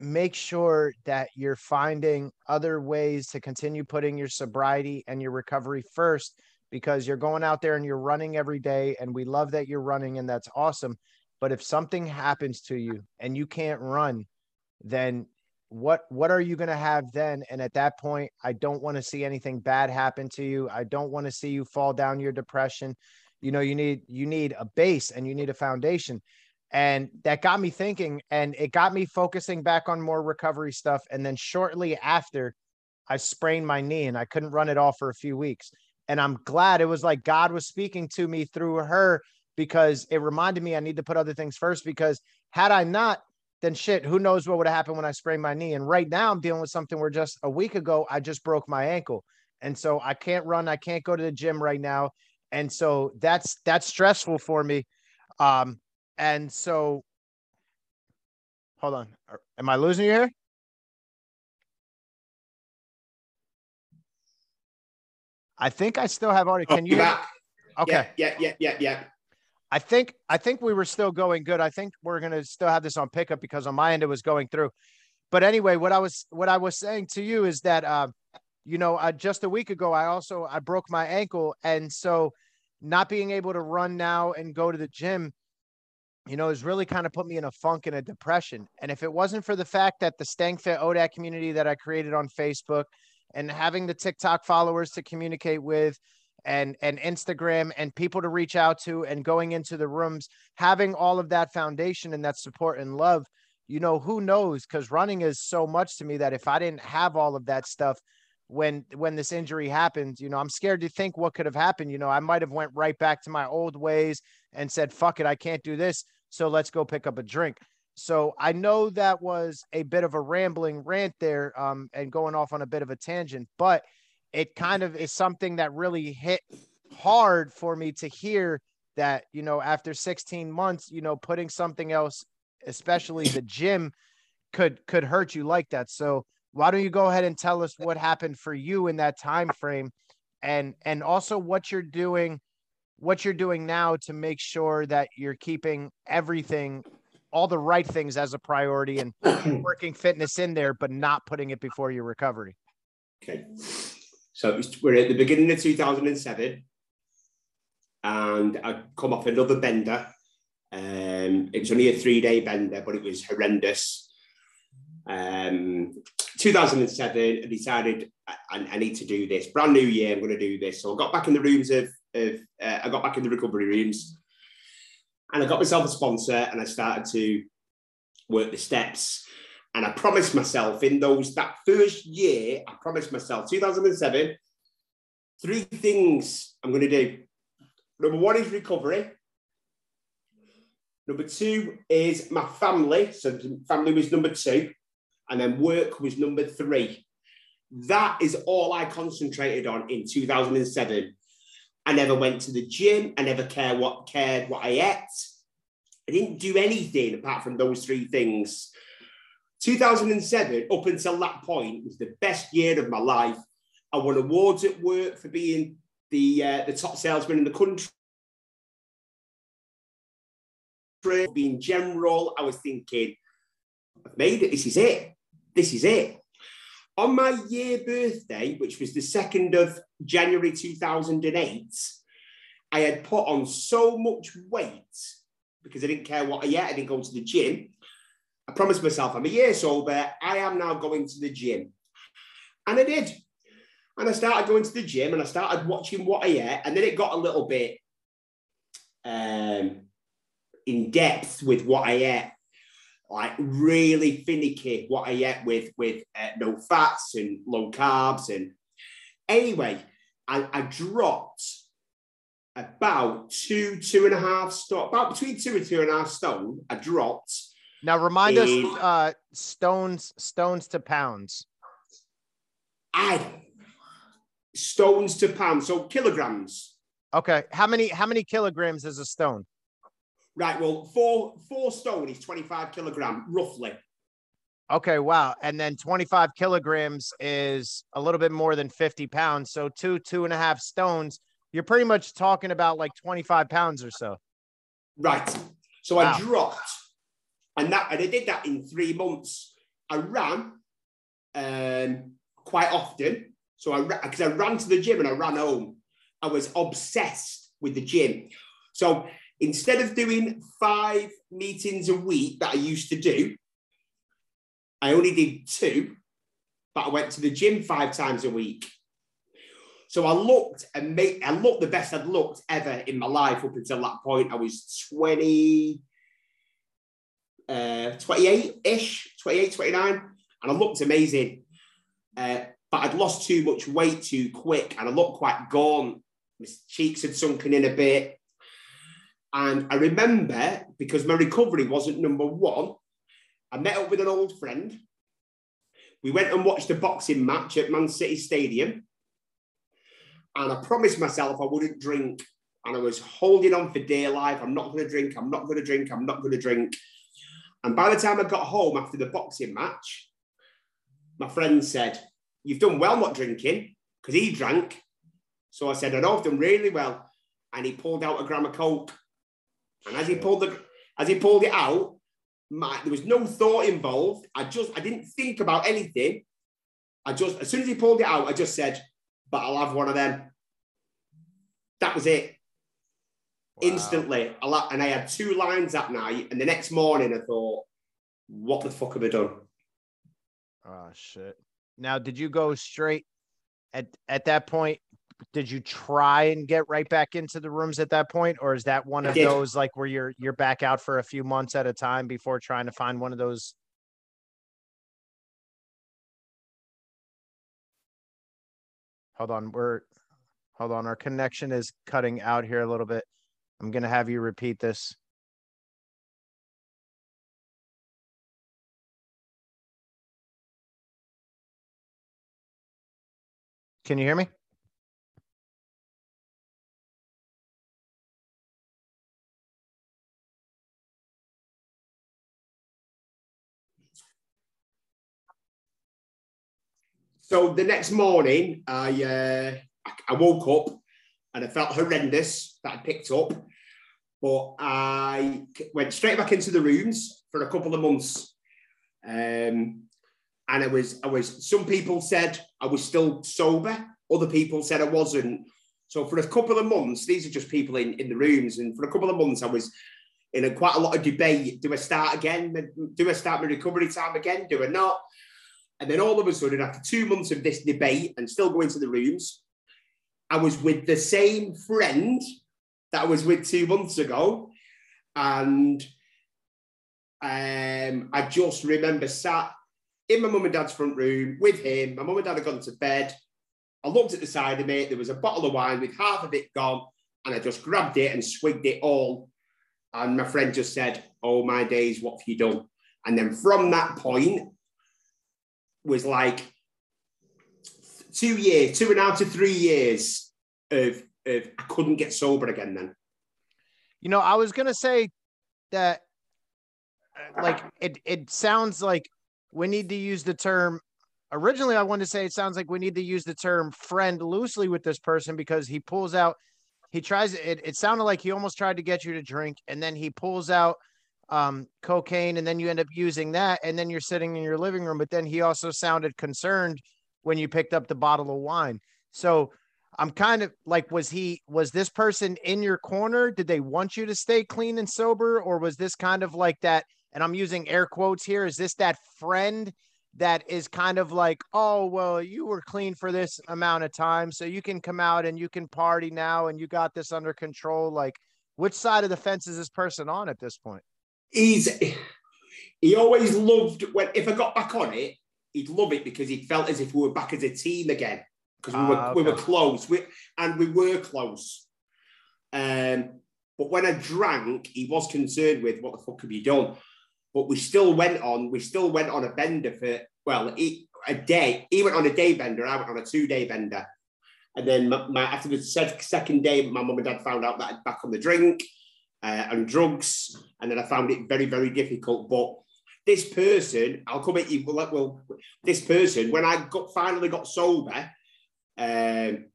make sure that you're finding other ways to continue putting your sobriety and your recovery first because you're going out there and you're running every day and we love that you're running and that's awesome but if something happens to you and you can't run then what what are you going to have then and at that point i don't want to see anything bad happen to you i don't want to see you fall down your depression you know you need you need a base and you need a foundation And that got me thinking and it got me focusing back on more recovery stuff. And then shortly after, I sprained my knee and I couldn't run it all for a few weeks. And I'm glad it was like God was speaking to me through her because it reminded me I need to put other things first. Because had I not, then shit, who knows what would have happened when I sprained my knee. And right now I'm dealing with something where just a week ago I just broke my ankle. And so I can't run, I can't go to the gym right now. And so that's that's stressful for me. Um, and so hold on. Am I losing you here? I think I still have audio. Can you? Back. Okay. Yeah, yeah, yeah, yeah, yeah. I think I think we were still going good. I think we're gonna still have this on pickup because on my end it was going through. But anyway, what I was what I was saying to you is that uh, you know, uh, just a week ago I also I broke my ankle, and so not being able to run now and go to the gym, you know, has really kind of put me in a funk and a depression. And if it wasn't for the fact that the Staying Fit ODAT community that I created on Facebook and having the TikTok followers to communicate with and and Instagram and people to reach out to and going into the rooms, having all of that foundation and that support and love, you know, who knows? Because running is so much to me that if I didn't have all of that stuff when when this injury happened, you know, I'm scared to think what could have happened. You know, I might have went right back to my old ways and said, fuck it, I can't do this. So let's go pick up a drink. So I know that was a bit of a rambling rant there um, and going off on a bit of a tangent, but it kind of is something that really hit hard for me to hear that, you know, after 16 months, you know, putting something else, especially the gym, could could hurt you like that. So why don't you go ahead and tell us what happened for you in that time frame and and also what you're doing what you're doing now to make sure that you're keeping everything all the right things as a priority and working fitness in there but not putting it before your recovery Okay. So was, we're at the beginning of 2007, and I come off another bender. Um, it was only a three day bender, but it was horrendous. Um, 2007, I decided I, I, need to do this. Brand new year, I'm going to do this. So I got back in the rooms of, of uh, I got back in the recovery rooms, and I got myself a sponsor, and I started to work the steps and I promised myself in those that first year, I promised myself 2007, three things I'm going to do. Number one is recovery. Number two is my family. So family was number two. And then work was number three. That is all I concentrated on in 2007. I never went to the gym. I never cared what cared what I ate. I didn't do anything apart from those three things. 2007, up until that point, was the best year of my life. I won awards at work for being the uh, the top salesman in the country. Being general, I was thinking, I've made it. This is it. This is it. On my year birthday, which was the 2nd of January 2008, I had put on so much weight because I didn't care what I ate. I didn't go to the gym. I promised myself I'm a year sober. I am now going to the gym. And I did. And I started going to the gym and I started watching what I ate. And then it got a little bit um, in depth with what I ate. Like really finicky what I ate with with uh, no fats and low carbs and anyway, I, I dropped about two two and a half stone about between two and two and a half stone. I dropped now remind us uh stones stones to pounds. I stones to pounds, so kilograms. Okay. How many how many kilograms is a stone? Right. Well, four four stone is 25 kilogram, roughly. Okay, wow. And then 25 kilograms is a little bit more than 50 pounds. So two, two and a half stones, you're pretty much talking about like 25 pounds or so. Right. So wow. I dropped and that and I did that in three months. I ran um, quite often, so I because I ran to the gym and I ran home. I was obsessed with the gym. So instead of doing five meetings a week that I used to do, I only did two, but I went to the gym five times a week. So I looked and made, I looked the best I'd looked ever in my life up until that point. I was 20, uh, 28 ish, 28, 29, and I looked amazing. Uh, but I'd lost too much weight too quick and I looked quite gaunt. My cheeks had sunken in a bit. And I remember because my recovery wasn't number one, I met up with an old friend. We went and watched a boxing match at Man City Stadium. And I promised myself I wouldn't drink. And I was holding on for dear life. I'm not going to drink. I'm not going to drink. I'm not going to drink. And by the time I got home after the boxing match, my friend said, You've done well not drinking because he drank. So I said, I know I've done really well. And he pulled out a gram of Coke. And as he pulled the as he pulled it out, my, there was no thought involved. I just I didn't think about anything. I just as soon as he pulled it out, I just said, but I'll have one of them. That was it. Instantly. And I had two lines that night. And the next morning I thought, what the fuck have I done? Oh shit. Now, did you go straight at at that point? Did you try and get right back into the rooms at that point, or is that one of those like where you're you're back out for a few months at a time before trying to find one of those? Hold on, we're hold on. Our connection is cutting out here a little bit. I'm gonna have you repeat this. Can you hear me? So the next morning, I uh, I woke up and I felt horrendous that I picked up, but I went straight back into the rooms for a couple of months. Um, and I was I was some people said I was still sober, other people said I wasn't. So for a couple of months, these are just people in, in the rooms, and for a couple of months I was in a, quite a lot of debate. Do I start again? Do I start my recovery time again? Do I not? And then all of a sudden, after two months of this debate and still going to the rooms, I was with the same friend that I was with two months ago. And um, I just remember sat in my mum and dad's front room with him. My mum and dad had gone to bed. I looked at the side of me. There was a bottle of wine with half of it gone. And I just grabbed it and swigged it all. And my friend just said, Oh, my days, what have you done? And then from that point was like two years, two and half to three years of, of I couldn't get sober again then. You know, I was to say that, like, it, it sounds like we need to use the term originally i wanted to say it sounds like we need to use the term friend loosely with this person because he pulls out he tries it it sounded like he almost tried to get you to drink and then he pulls out um, cocaine and then you end up using that and then you're sitting in your living room but then he also sounded concerned when you picked up the bottle of wine so i'm kind of like was he was this person in your corner did they want you to stay clean and sober or was this kind of like that and I'm using air quotes here, is this that friend that is kind of like, oh, well, you were clean for this amount of time, so you can come out and you can party now and you got this under control? Like, which side of the fence is this person on at this point? He's he always loved when if I got back on it, he'd love it because he felt as if we were back as a team again because we were okay. Ah, we were close, we, and we were close. Um, but when I drank, he was concerned with what the fuck have you done? but we still went on. We still went on a bender for well, he, a day. He went on a day bender. I went on a two day bender. And then my, my, after the second day, my mum and dad found out that I'd back on the drink uh, and drugs, and then I found it very, very difficult. But this person, I'll come at you. Well, well this person, when I got finally got sober, um,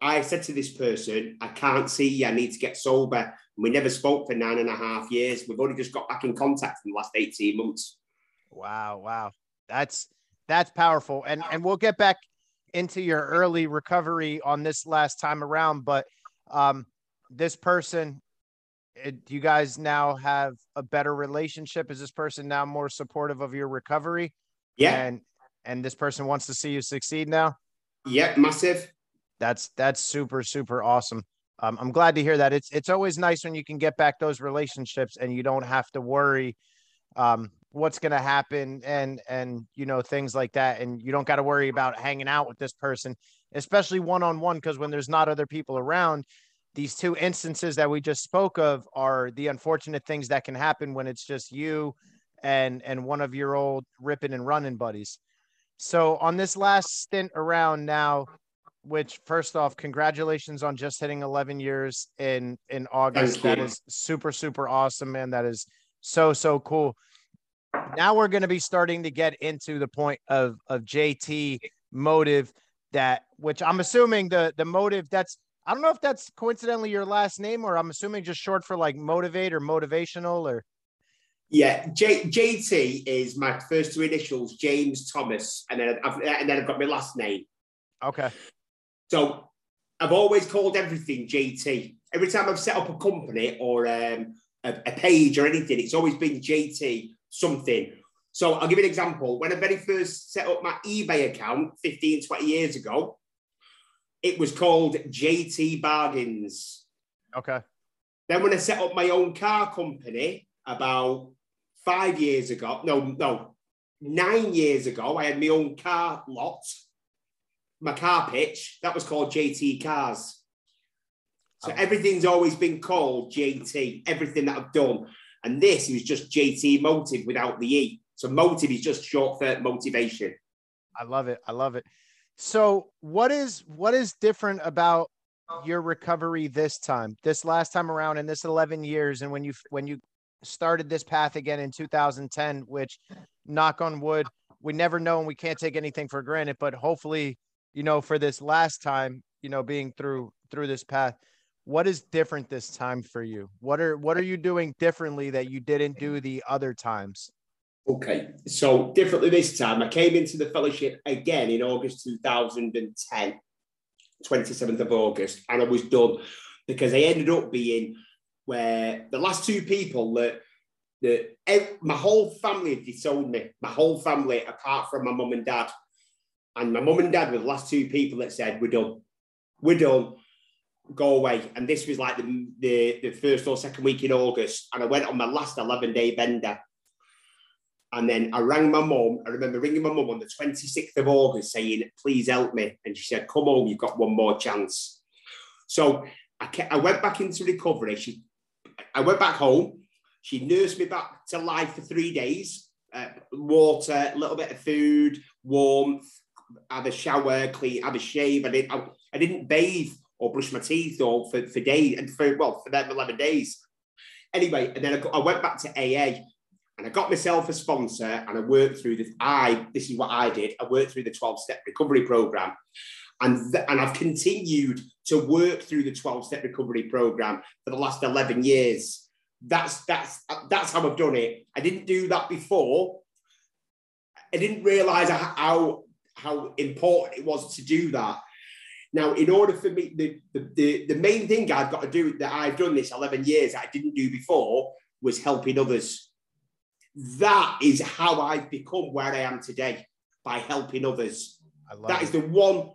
I said to this person, "I can't see you. I need to get sober." we never spoke for nine and a half years. We've only just got back in contact in the last 18 months. Wow, wow. That's that's powerful. And and we'll get back into your early recovery on this last time around, but um this person it, you guys now have a better relationship? Is this person now more supportive of your recovery? Yeah. And and this person wants to see you succeed now? Yeah, massive. That's that's super super awesome um, I'm glad to hear that. It's it's always nice when you can get back those relationships and you don't have to worry um, what's going to happen and and you know things like that and you don't got to worry about hanging out with this person especially one on one because when there's not other people around these two instances that we just spoke of are the unfortunate things that can happen when it's just you and and one of your old ripping and running buddies. So on this last stint around now which first off congratulations on just hitting 11 years in in august. That is super super awesome man. That is so so cool. Now we're going to be starting to get into the point of of JT motive that which I'm assuming the the motive that's I don't know if that's coincidentally your last name or I'm assuming just short for like motivate or motivational or yeah J, JT is my first two initials James Thomas and then I've and then I've got my last name okay so I've always called everything JT every time I've set up a company or um, a, a page or anything it's always been JT something. So I'll give you an example. When I very first set up my eBay account 15, 20 years ago, it was called JT Bargains. Okay. Then when I set up my own car company about five years ago, no, no, nine years ago, I had my own car lot, my car pitch, that was called JT Cars. So oh. everything's always been called JT, everything that I've done. And this is just JT Motive without the E. So motive is just short for motivation. I love it. I love it. So what is what is different about your recovery this time, this last time around in this 11 years and when you when you started this path again in 2010 which knock on wood we never know and we can't take anything for granted but hopefully you know for this last time you know being through through this path what is different this time for you? What are what are you doing differently that you didn't do the other times okay so differently this time i came into the fellowship again in august 2010 27th of august and i was done because i ended up being where the last two people that that my whole family had disowned me my whole family apart from my mum and dad and my mum and dad were the last two people that said we're done we're done go away. And this was like the, the, the first or second week in August. And I went on my last 11 day bender. And then I rang my mum. I remember ringing my mum on the 26th of August saying, please help me. And she said, come home, you've got one more chance. So I, kept, I went back into recovery. She, I went back home. She nursed me back to life for three days. Uh, water, a little bit of food, warmth, have a shower, clean, have a shave. I didn't, I, I didn't bathe or brush my teeth or for, for days and for well for them 11 days anyway and then I, got, I went back to aa and i got myself a sponsor and i worked through this i this is what i did. I worked through the 12 step recovery program. And th- and i've continued to work through the 12 step recovery program for the last 11 years. That's that's that's how i've done it. I didn't do that before. I didn't realize how how important it was to do that. Now, in order for me, the, the, the main thing I've got to do that I've done this 11 years I didn't do before was helping others. That is how I've become where I am today by helping others. That it. is the one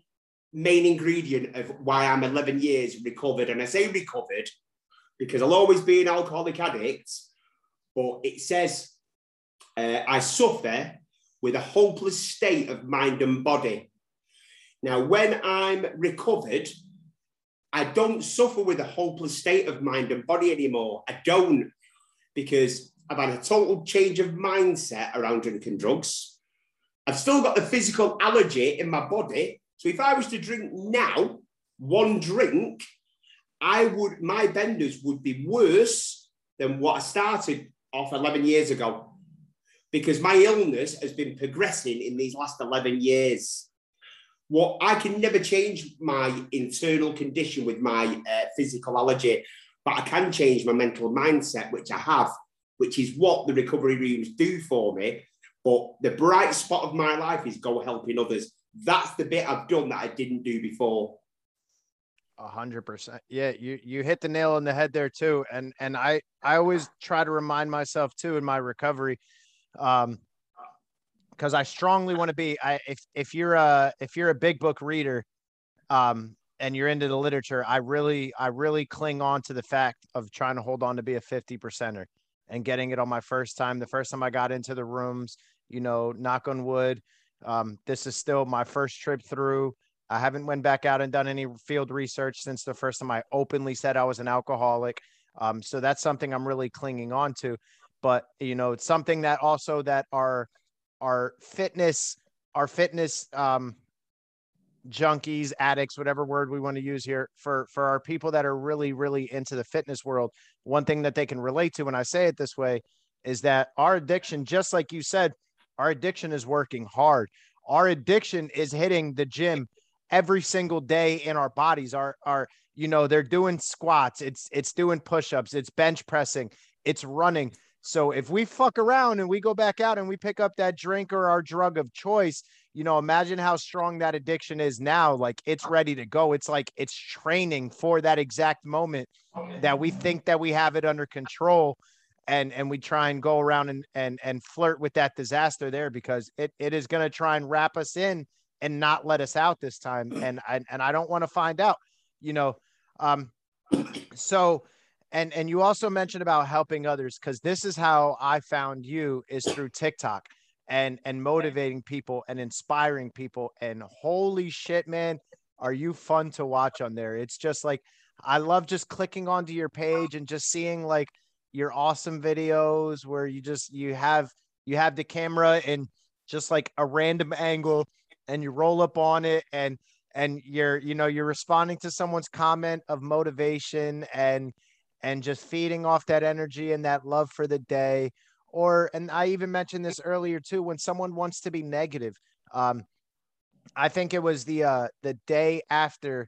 main ingredient of why I'm 11 years recovered. And I say recovered because I'll always be an alcoholic addict, but it says uh, I suffer with a hopeless state of mind and body. Now, when I'm recovered, I don't suffer with a hopeless state of mind and body anymore. I don't, because I've had a total change of mindset around drinking drugs. I've still got the physical allergy in my body. So if I was to drink now, one drink, I would, my benders would be worse than what I started off 11 years ago because my illness has been progressing in these last 11 years what I can never change my internal condition with my uh, physical allergy, but I can change my mental mindset, which I have, which is what the recovery rooms do for me. But the bright spot of my life is go helping others. That's the bit I've done that I didn't do before. A hundred percent. Yeah, you you hit the nail on the head there too. And and I I always try to remind myself too in my recovery. Um, because I strongly want to be. I if if you're a if you're a big book reader, um, and you're into the literature, I really I really cling on to the fact of trying to hold on to be a fifty percenter. And getting it on my first time. The first time I got into the rooms, you know, knock on wood. Um, this is still my first trip through. I haven't went back out and done any field research since the first time I openly said I was an alcoholic. Um, so that's something I'm really clinging on to. But you know, it's something that also that our our fitness, our fitness um, junkies, addicts, whatever word we want to use here for for our people that are really really into the fitness world. One thing that they can relate to when I say it this way is that our addiction, just like you said, our addiction is working hard. Our addiction is hitting the gym every single day in our bodies. Our our you know they're doing squats. It's it's doing push-ups. It's bench pressing. It's running. So if we fuck around and we go back out and we pick up that drink or our drug of choice, you know, imagine how strong that addiction is now. Like it's ready to go. It's like it's training for that exact moment that we think that we have it under control. And, and we try and go around and, and, and flirt with that disaster there because it, it is going to try and wrap us in and not let us out this time. And, and, and I don't want to find out, you know, um, so, and and you also mentioned about helping others because this is how I found you is through TikTok and and motivating people and inspiring people and holy shit man are you fun to watch on there. It's just like I love just clicking onto your page and just seeing like your awesome videos where you just you have you have the camera in just like a random angle and you roll up on it and and you're you know you're responding to someone's comment of motivation and and just feeding off that energy and that love for the day or and i even mentioned this earlier too when someone wants to be negative um i think it was the uh the day after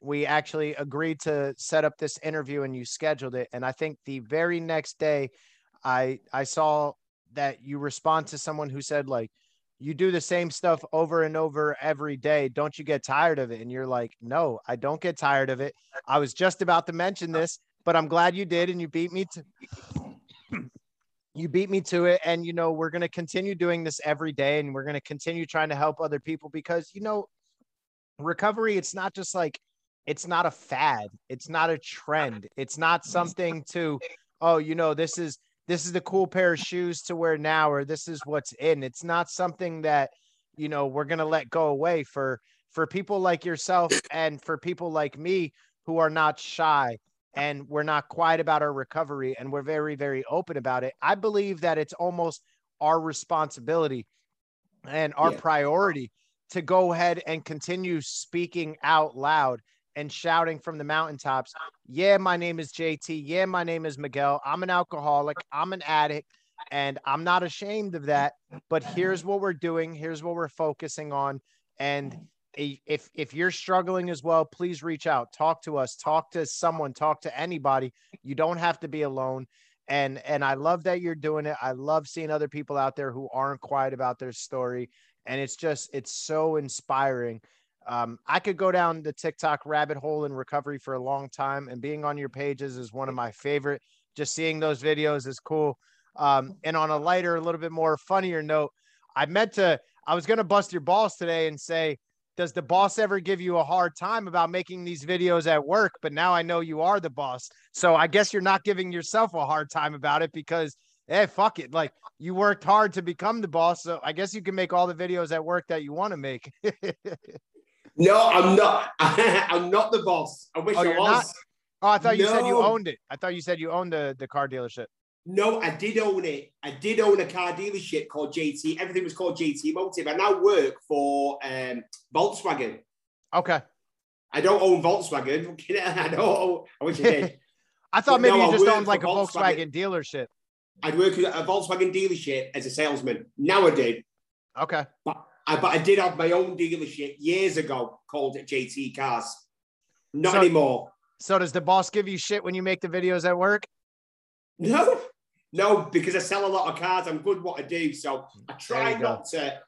we actually agreed to set up this interview and you scheduled it and i think the very next day i i saw that you respond to someone who said like you do the same stuff over and over every day. Don't you get tired of it? And you're like no i don't get tired of it. I was just about to mention this but I'm glad you did and you beat me to you beat me to it and you know we're going to continue doing this every day and we're going to continue trying to help other people because you know recovery it's not just like it's not a fad it's not a trend it's not something to oh you know this is this is the cool pair of shoes to wear now or this is what's in. It's not something that you know we're going to let go away for for people like yourself and for people like me who are not shy and we're not quiet about our recovery and we're very very open about it i believe that it's almost our responsibility and our yeah. priority to go ahead and continue speaking out loud and shouting from the mountaintops yeah my name is jt yeah my name is miguel. I'm an alcoholic. I'm an addict and i'm not ashamed of that but here's what we're doing. Here's what we're focusing on and if if you're struggling as well please reach out. Talk to us. Talk to someone. Talk to anybody. You don't have to be alone. And and i love that you're doing it. I love seeing other people out there who aren't quiet about their story. And it's just it's so inspiring. Um, i could go down the tiktok rabbit hole in recovery for a long time and being on your pages is one of my favorite. Just seeing those videos is cool. Um, and on a lighter a little bit more funnier note i meant to i was going to bust your balls today and say does the boss ever give you a hard time about making these videos at work? But now I know you are the boss. So I guess you're not giving yourself a hard time about it because, hey, fuck it. Like you worked hard to become the boss. So I guess you can make all the videos at work that you want to make. no, I'm not. I'm not the boss. I wish oh, I was. Not? Oh, I thought you no. said you owned it. I thought you said you owned the, the car dealership. No, I did own it. I did own a car dealership called JT. Everything was called JT Motive. I now work for um, Volkswagen. Okay. I don't own Volkswagen. I don't. I wish I did. I thought maybe no, you just owned like a Volkswagen. Volkswagen dealership. I'd work at a Volkswagen dealership as a salesman. Now I did. Okay. But I, but I did have my own dealership years ago called JT Cars. Not so, anymore. So does the boss give you shit when you make the videos at work? No, no, because I sell a lot of cars. I'm good what I do. So I try not go. to.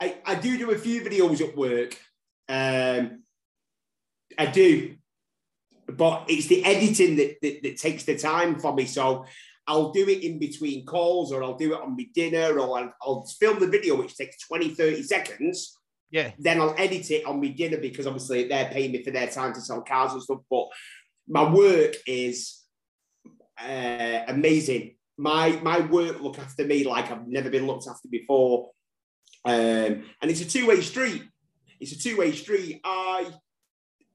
I, I do do a few videos at work. Um, I do. But it's the editing that, that, that takes the time for me. So I'll do it in between calls or I'll do it on my dinner or I'll, I'll film the video, which takes 20, 30 seconds. Yeah. Then I'll edit it on my dinner because obviously they're paying me for their time to sell cars and stuff. But my work is uh, amazing my my work look after me like I've never been looked after before. Um, and it's a two-way street. It's a two-way street. I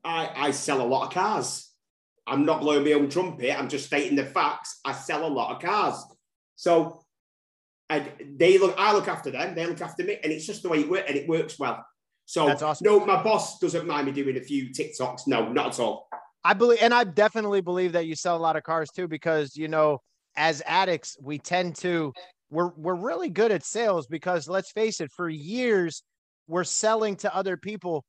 I I sell a lot of cars. I'm not blowing my own trumpet. I'm just stating the facts. I sell a lot of cars. So and they look, I look after them, they look after me, and it's just the way it works, and it works well. So That's awesome. no, my boss doesn't mind me doing a few TikToks. No, not at all. I believe, and I definitely believe that you sell a lot of cars too, because you know, as addicts, we tend to we're we're really good at sales because let's face it, for years we're selling to other people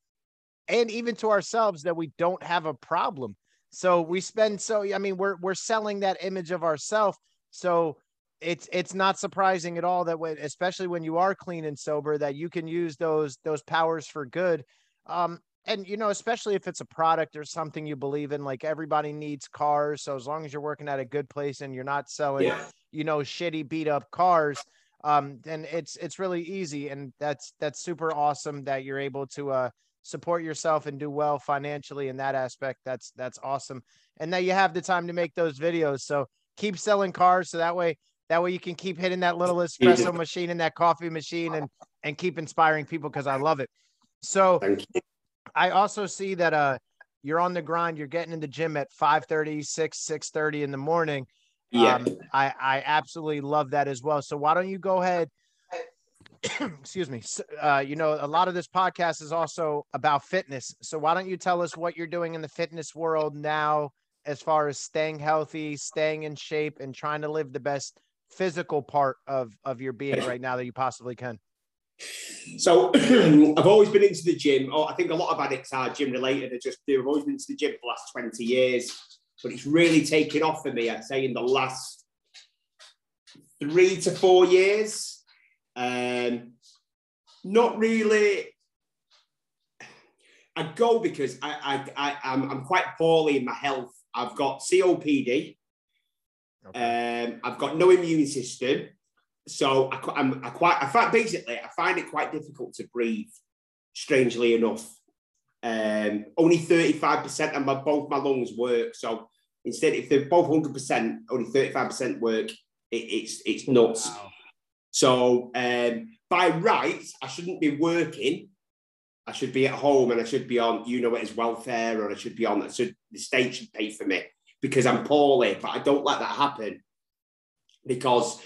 and even to ourselves that we don't have a problem. So we spend so I mean we're we're selling that image of ourselves. So it's it's not surprising at all that when especially when you are clean and sober that you can use those those powers for good um and you know especially if it's a product or something you believe in like everybody needs cars so as long as you're working at a good place and you're not selling yeah. you know shitty beat up cars um then it's it's really easy and that's that's super awesome that you're able to uh support yourself and do well financially in that aspect that's that's awesome and that you have the time to make those videos so keep selling cars so that way that way you can keep hitting that little espresso machine and that coffee machine and and keep inspiring people because I love it. So I also see that uh you're on the grind, you're getting in the gym at 5 30, 6, 6 30 in the morning. Yeah. Um, I, I absolutely love that as well. So why don't you go ahead? excuse me. Uh, you know, a lot of this podcast is also about fitness. So why don't you tell us what you're doing in the fitness world now as far as staying healthy, staying in shape, and trying to live the best physical part of of your being right now that you possibly can? So I've always been into the gym. Oh, I think a lot of addicts are gym related. I just do. I've always been into the gym for the last 20 years, but it's really taken off for me, I'd say, in the last three to four years. Um, not really. I go because I, I, I, I'm, I'm quite poorly in my health. I've got COPD, Okay. Um, I've got no immune system, so I, am I quite. I find basically I find it quite difficult to breathe. Strangely enough, um, only thirty five percent of my both my lungs work. So instead, if they're both hundred percent, only thirty five percent work. It, it's it's nuts. Wow. So um, by rights, I shouldn't be working. I should be at home and I should be on, you know, it is welfare, or I should be on. So the state should pay for me because I'm poorly, but I don't let that happen because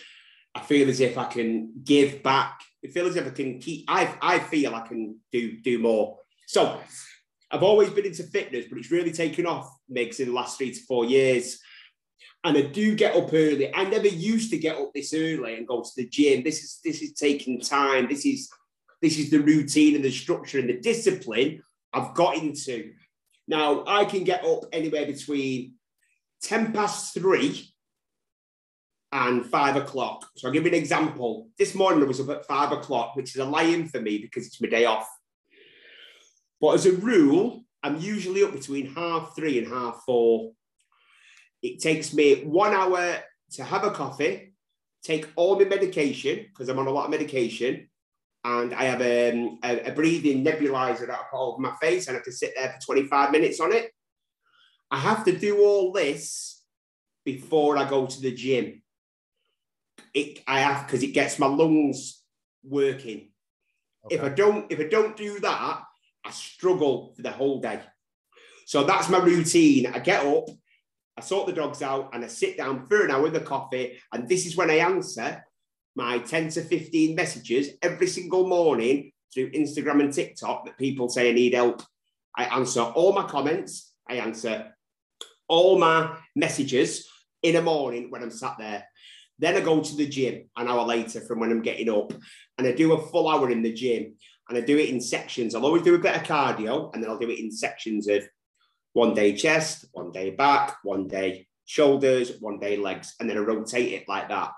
I feel as if I can give back. I feel as if I can keep. I I feel I can do do more. So I've always been into fitness, but it's really taken off, Miggs, in the last three to four years. And I do get up early. I never used to get up this early and go to the gym. This is this is taking time. This is this is the routine and the structure and the discipline I've got into. Now I can get up anywhere between 10 past three and five o'clock. So I'll give you an example. This morning I was up at five o'clock, which is a lie-in for me because it's my day off. But as a rule, I'm usually up between half three and half four. It takes me one hour to have a coffee, take all my medication because I'm on a lot of medication, and I have um, a, a, breathing nebulizer that I put over my face, and I can sit there for 25 minutes on it. I have to do all this before I go to the gym. It, I have because it gets my lungs working. Okay. If I don't, if I don't do that, I struggle for the whole day. So that's my routine. I get up, I sort the dogs out, and I sit down for an hour with a coffee. And this is when I answer my 10 to 15 messages every single morning through Instagram and TikTok that people say I need help. I answer all my comments. I answer all my messages in the morning when I'm sat there. Then I go to the gym an hour later from when I'm getting up and I do a full hour in the gym and I do it in sections. I'll always do a bit of cardio and then I'll do it in sections of one day chest, one day back, one day shoulders, one day legs, and then I rotate it like that.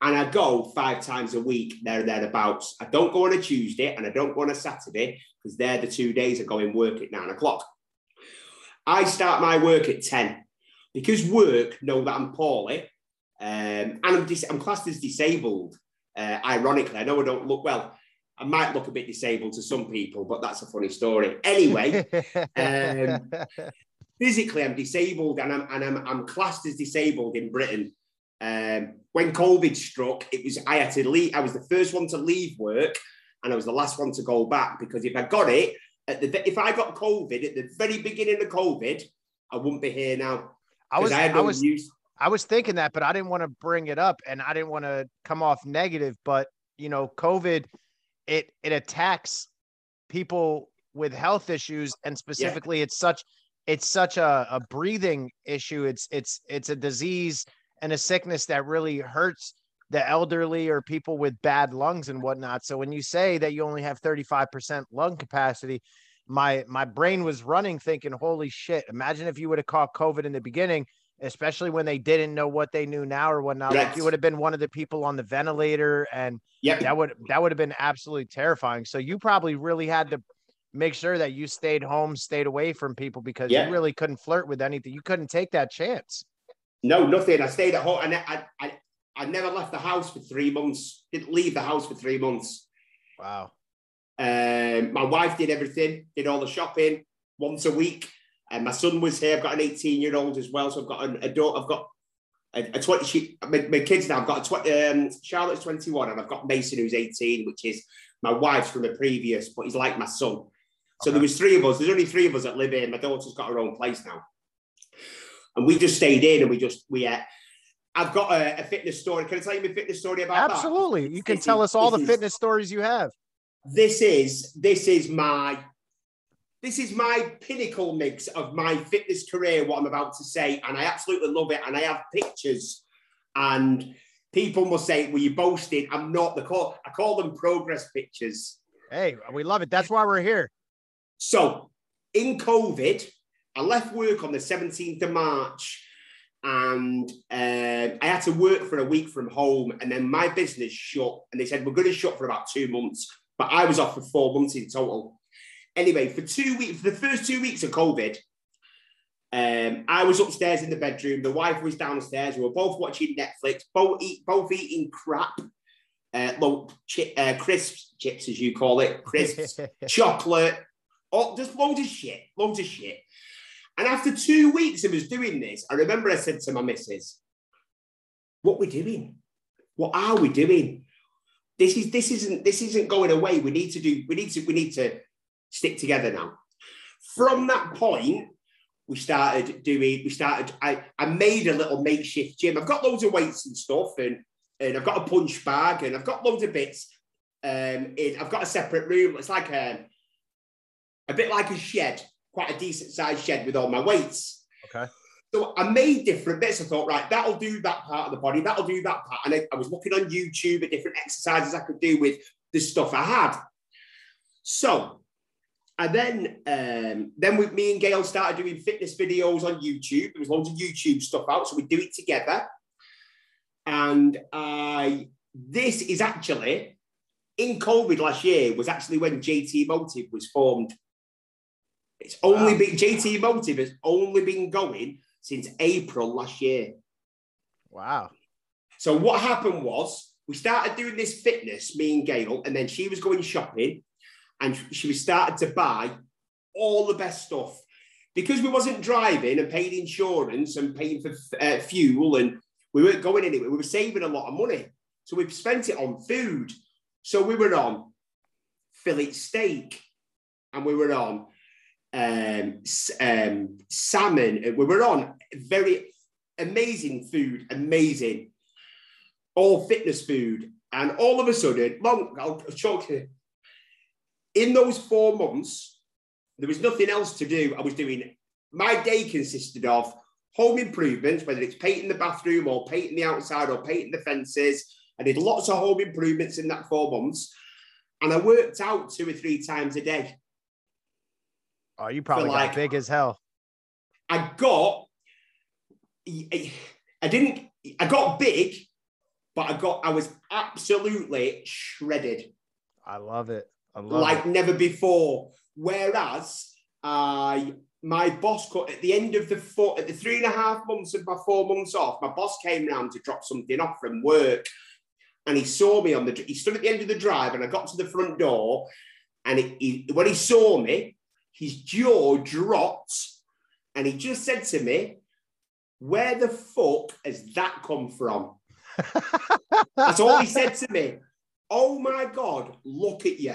And I go five times a week, there and thereabouts. I don't go on a Tuesday and I don't go on a Saturday because they're the two days I go work at nine o'clock. I start my work at 10 because work know that I'm poorly um, and I'm, dis- I'm classed as disabled. Uh, ironically, I know I don't look well. I might look a bit disabled to some people, but that's a funny story. Anyway, um, physically, I'm disabled and I'm, and I'm, I'm classed as disabled in Britain. Um, when COVID struck, it was I had to leave. I was the first one to leave work, and I was the last one to go back because if I got it at the if I got COVID at the very beginning of COVID, I wouldn't be here now. I was I, I, was use. I was thinking that, but I didn't want to bring it up, and I didn't want to come off negative. But you know, COVID, it it attacks people with health issues, and specifically, yeah. it's such it's such a, a breathing issue. It's it's it's a disease and a sickness that really hurts the elderly or people with bad lungs and whatnot. So when you say that you only have 35% lung capacity, my my brain was running thinking, holy shit, imagine if you would have caught COVID in the beginning, especially when they didn't know what they knew now or whatnot. Yes. Like you would have been one of the people on the ventilator and yep. that would that would have been absolutely terrifying. So you probably really had to make sure that you stayed home, stayed away from people because yeah. you really couldn't flirt with anything. You couldn't take that chance. No, nothing. I stayed at home and I, I, I never left the house for three months. Didn't leave the house for three months. Wow. Um, my wife did everything, did all the shopping once a week. And my son was here. I've got an 18 year old as well. So I've got an adult. I've got a, a 20. She, my, my, kids now. I've got a 20. Um, Charlotte's 21, and I've got Mason who's 18, which is my wife's from the previous, but he's like my son. So okay. there was three of us. There's only three of us that live here. My daughter's got her own place now and we just stayed in and we just we uh, I've got a, a, fitness story. Can I tell you my fitness story about Absolutely. That? You can this tell is, us all the is, fitness stories you have. This is this is my this is my pinnacle Miggs of my fitness career, what I'm about to say, and I absolutely love it. And I have pictures, and people must say, "Well, you boasting." I'm not. The call I call them progress pictures. Hey, we love it. That's why we're here. So, in COVID, I left work on the 17th of March and uh, I had to work for a week from home. And then my business shut, and they said, We're going to shut for about two months. But I was off for four months in total. Anyway, for two weeks, for the first two weeks of COVID, um, I was upstairs in the bedroom. The wife was downstairs. We were both watching Netflix, both, eat, both eating crap, uh, low, chi- uh, crisps, chips as you call it, crisps, chocolate, oh, just loads of shit, loads of shit. And after two weeks of us doing this, I remember I said to my missus, What we doing? What are we doing? This is this isn't this isn't going away. We need to do, we need to, we need to stick together now. From that point, we started doing, we started, I, I made a little makeshift gym. I've got loads of weights and stuff, and, and I've got a punch bag, and I've got loads of bits. Um, in, I've got a separate room. It's like a, a bit like a shed quite a decent sized shed with all my weights. Okay. So I made different bits. I thought, right, that'll do that part of the body, that'll do that part. And I, I was looking on YouTube at different exercises I could do with the stuff I had. So and then um, then with me and Gail started doing fitness videos on YouTube. There was loads of YouTube stuff out, so we do it together. And I this is actually in COVID last year was actually when JT Motiv was formed. It's only wow. been JT Motiv has only been going since April last year. Wow. So what happened was we started doing this fitness, me and Gail, and then she was going shopping and she was started to buy all the best stuff. Because we wasn't driving and paying insurance and paying for uh, fuel and we weren't going anywhere, we were saving a lot of money. So we've spent it on food. So we were on fillet steak and we were on um, um, salmon. We were on very amazing food, amazing, all fitness food. And all of a sudden, long, I'll talk to. In those four months, there was nothing else to do. I was doing, my day consisted of home improvements, whether it's painting the bathroom or painting the outside or painting the fences. I did lots of home improvements in that four months. And I worked out two or three times a day. Oh, you probably got like, big as hell. I got, I didn't, I got big, but I got, I was absolutely shredded. I love it. Like it. never before. Whereas I, my boss cut at the end of the four, at the three and a half months of my four months off, my boss came round to drop something off from work, and he saw me on the. He stood at the end of the drive, and I got to the front door, and he, he when he saw me, his jaw dropped and he just said to me, Where the fuck has that come from? That's all he said to me. Oh my God, look at you.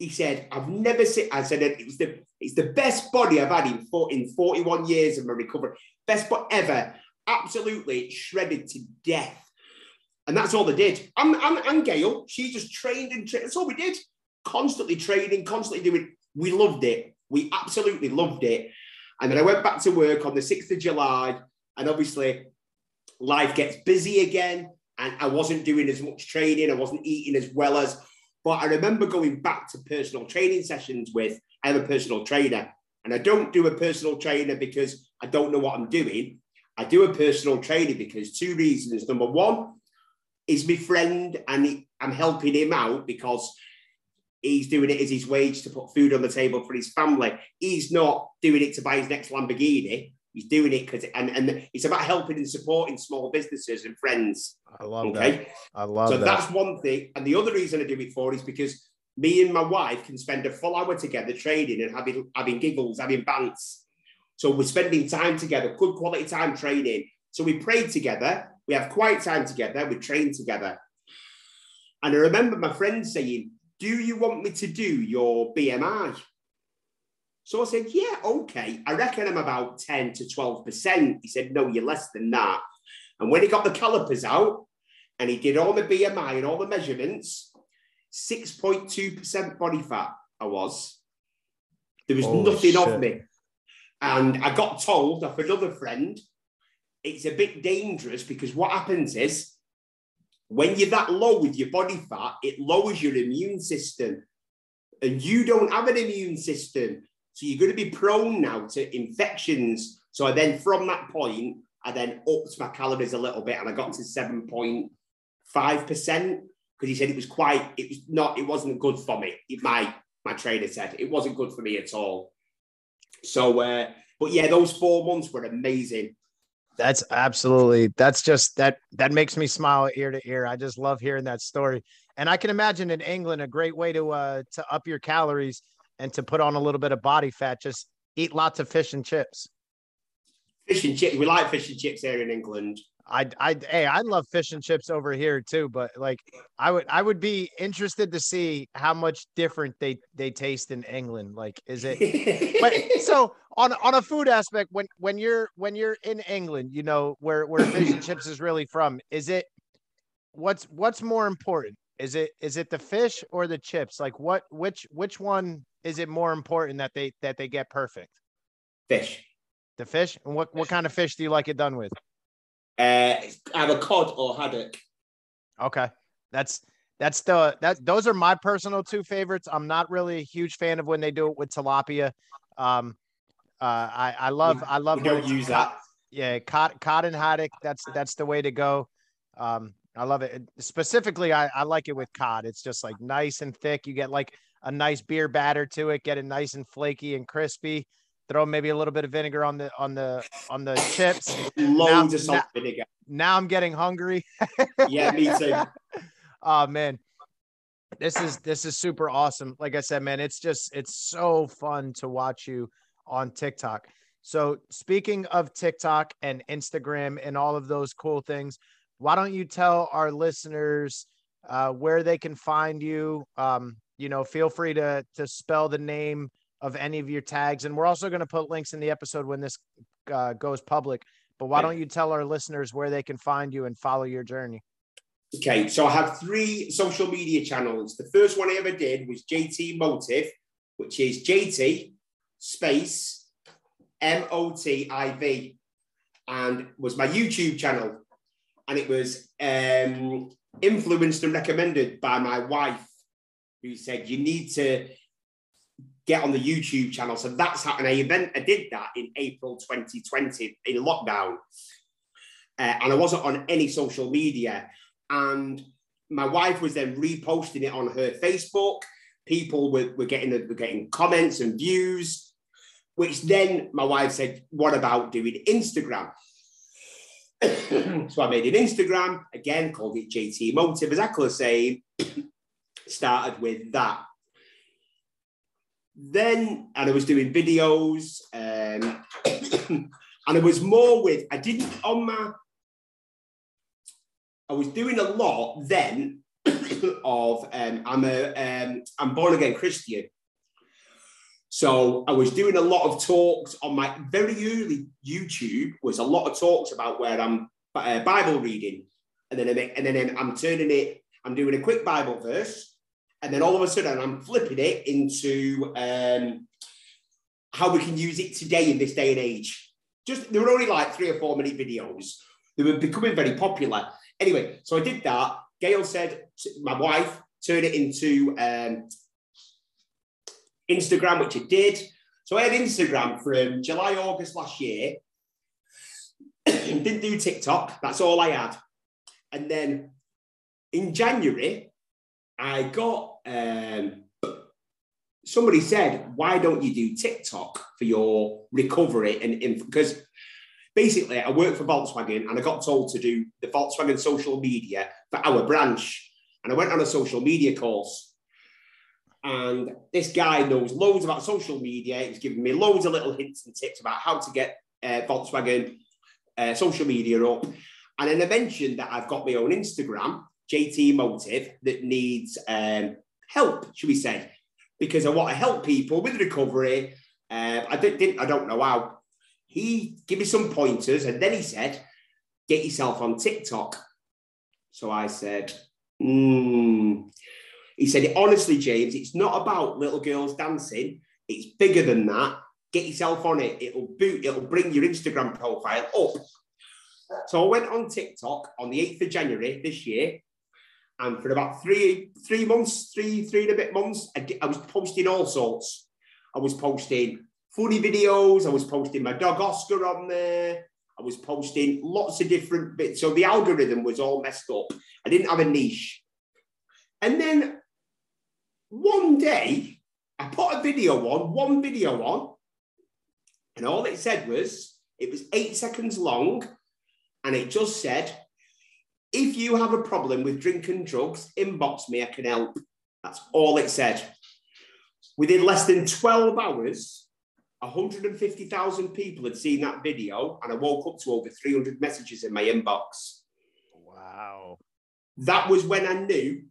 He said, I've never seen, I said, it was the, it's the best body I've had in, in 41 years of my recovery. Best body ever. Absolutely shredded to death. And that's all they did. And, and, and Gail, she just trained and trained. That's all we did. Constantly training, constantly doing. We loved it. We absolutely loved it. And then I went back to work on the 6th of July. And obviously, life gets busy again. And I wasn't doing as much training. I wasn't eating as well as. But I remember going back to personal training sessions with, I have a personal trainer. And I don't do a personal trainer because I don't know what I'm doing. I do a personal trainer because two reasons. Number one, is my friend and I'm helping him out because he's doing it as his wage to put food on the table for his family. He's not doing it to buy his next Lamborghini. He's doing it because and, and it's about helping and supporting small businesses and friends. I love okay? that. I love so that. that's one thing. And the other reason I do it for is because me and my wife can spend a full hour together training and having having giggles, having bants. So we're spending time together, good quality time training. So we pray together we have quiet time together. We train together. And I remember my friend saying, Do you want me to do your BMI? So I said, Yeah, okay. I reckon I'm about 10 to 12%. He said, No, you're less than that. And when he got the calipers out and he did all the BMI and all the measurements, 6.2% body fat I was. There was Holy nothing shit. of me. And I got told off another friend it's a bit dangerous because what happens is when you're that low with your body fat, it lowers your immune system. And you don't have an immune system. So you're going to be prone now to infections. So I then, from that point, I then upped my calories a little bit and I got to 7.5% because he said it was quite, it was not, it wasn't good for me. It, my, my trainer said it wasn't good for me at all. So, uh, but yeah, those four months were amazing. That's absolutely that's just that that makes me smile ear to ear. I just love hearing that story. And I can imagine in England a great way to uh to up your calories and to put on a little bit of body fat, just eat lots of fish and chips. Fish and chips. We like fish and chips here in England. I I hey, I love fish and chips over here too, but like I would I would be interested to see how much different they they taste in England. Like is it but, so on on a food aspect when when you're when you're in England, you know, where where fish and chips is really from, is it what's what's more important? Is it is it the fish or the chips? Like what which which one is it more important that they that they get perfect? Fish. The fish? And what what kind of fish do you like it done with? Uh, either cod or haddock. Okay, that's that's the that those are my personal two favorites. I'm not really a huge fan of when they do it with tilapia. Um, uh, I I love I love. Don't use cod, that. Yeah, cod cod and haddock. That's that's the way to go. Um, I love it. Specifically, I, I like it with cod. It's just like nice and thick. You get like a nice beer batter to it. Get it nice and flaky and crispy throw maybe a little bit of vinegar on the on the on the chips. Loads now, of salt now, vinegar. Now I'm getting hungry. yeah, me too. oh man. This is this is super awesome. Like I said, man, it's just it's so fun to watch you on TikTok. So speaking of TikTok and Instagram and all of those cool things, why don't you tell our listeners uh, where they can find you? Um, you know, feel free to to spell the name of any of your tags. And we're also going to put links in the episode when this uh, goes public. But why don't you tell our listeners where they can find you and follow your journey? Okay, so I have three social media channels. The first one I ever did was JT Motiv, which is JT space M O T I V, and was my YouTube channel. And it was um, influenced and recommended by my wife, who said, You need to get on the YouTube channel. So that's how, and I event I did that in April 2020 in lockdown, uh, and I wasn't on any social media. And my wife was then reposting it on her Facebook. People were, were getting were getting comments and views, which then my wife said, "What about doing Instagram?" so I made an Instagram again, called it JT Motiv, exactly the same. Started with that then, and I was doing videos. Um, And I was more with, I didn't on my, I was doing a lot then of, um, I'm a, um, I'm born again Christian. So I was doing a lot of talks on my very early YouTube was a lot of talks about where I'm uh, Bible reading. And then, I, and then I'm turning it, I'm doing a quick Bible verse. And then all of a sudden I'm flipping it into um, how we can use it today in this day and age. Just there were only like three or four minute videos. They were becoming very popular. Anyway, so I did that. Gail said, my wife, turn it into um, Instagram, which I did. So I had Instagram from July, August last year. Didn't do TikTok. That's all I had. And then in January, I got um, somebody said, why don't you do TikTok for your recovery? And because basically, I work for Volkswagen and I got told to do the Volkswagen social media for our branch. And I went on a social media course. And this guy knows loads about social media. He's giving me loads of little hints and tips about how to get uh, Volkswagen uh, social media up. And then I mentioned that I've got my own Instagram, JT Motiv, that needs um, help, should we say? because I want to help people with recovery. Uh, I didn't, I don't know how. He gave me some pointers, and then he said, "Get yourself on TikTok." So I said, hmm. He said, honestly, James, it's not about little girls dancing. It's bigger than that. Get yourself on it. It'll boot. It'll bring your Instagram profile up. So I went on TikTok on the 8th of January this year, and for about three three months, three three and a bit months, I, I was posting all sorts. I was posting funny videos. I was posting my dog Oscar on there. I was posting lots of different bits. So the algorithm was all messed up. I didn't have a niche. And then one day, I put a video on, one video on, and all it said was, it was eight seconds long, and it just said, if you have a problem with drinking drugs, inbox me, I can help. That's all it said. Within less than 12 hours, 150,000 people had seen that video, and I woke up to over 300 messages in my inbox. Wow. That was when I knew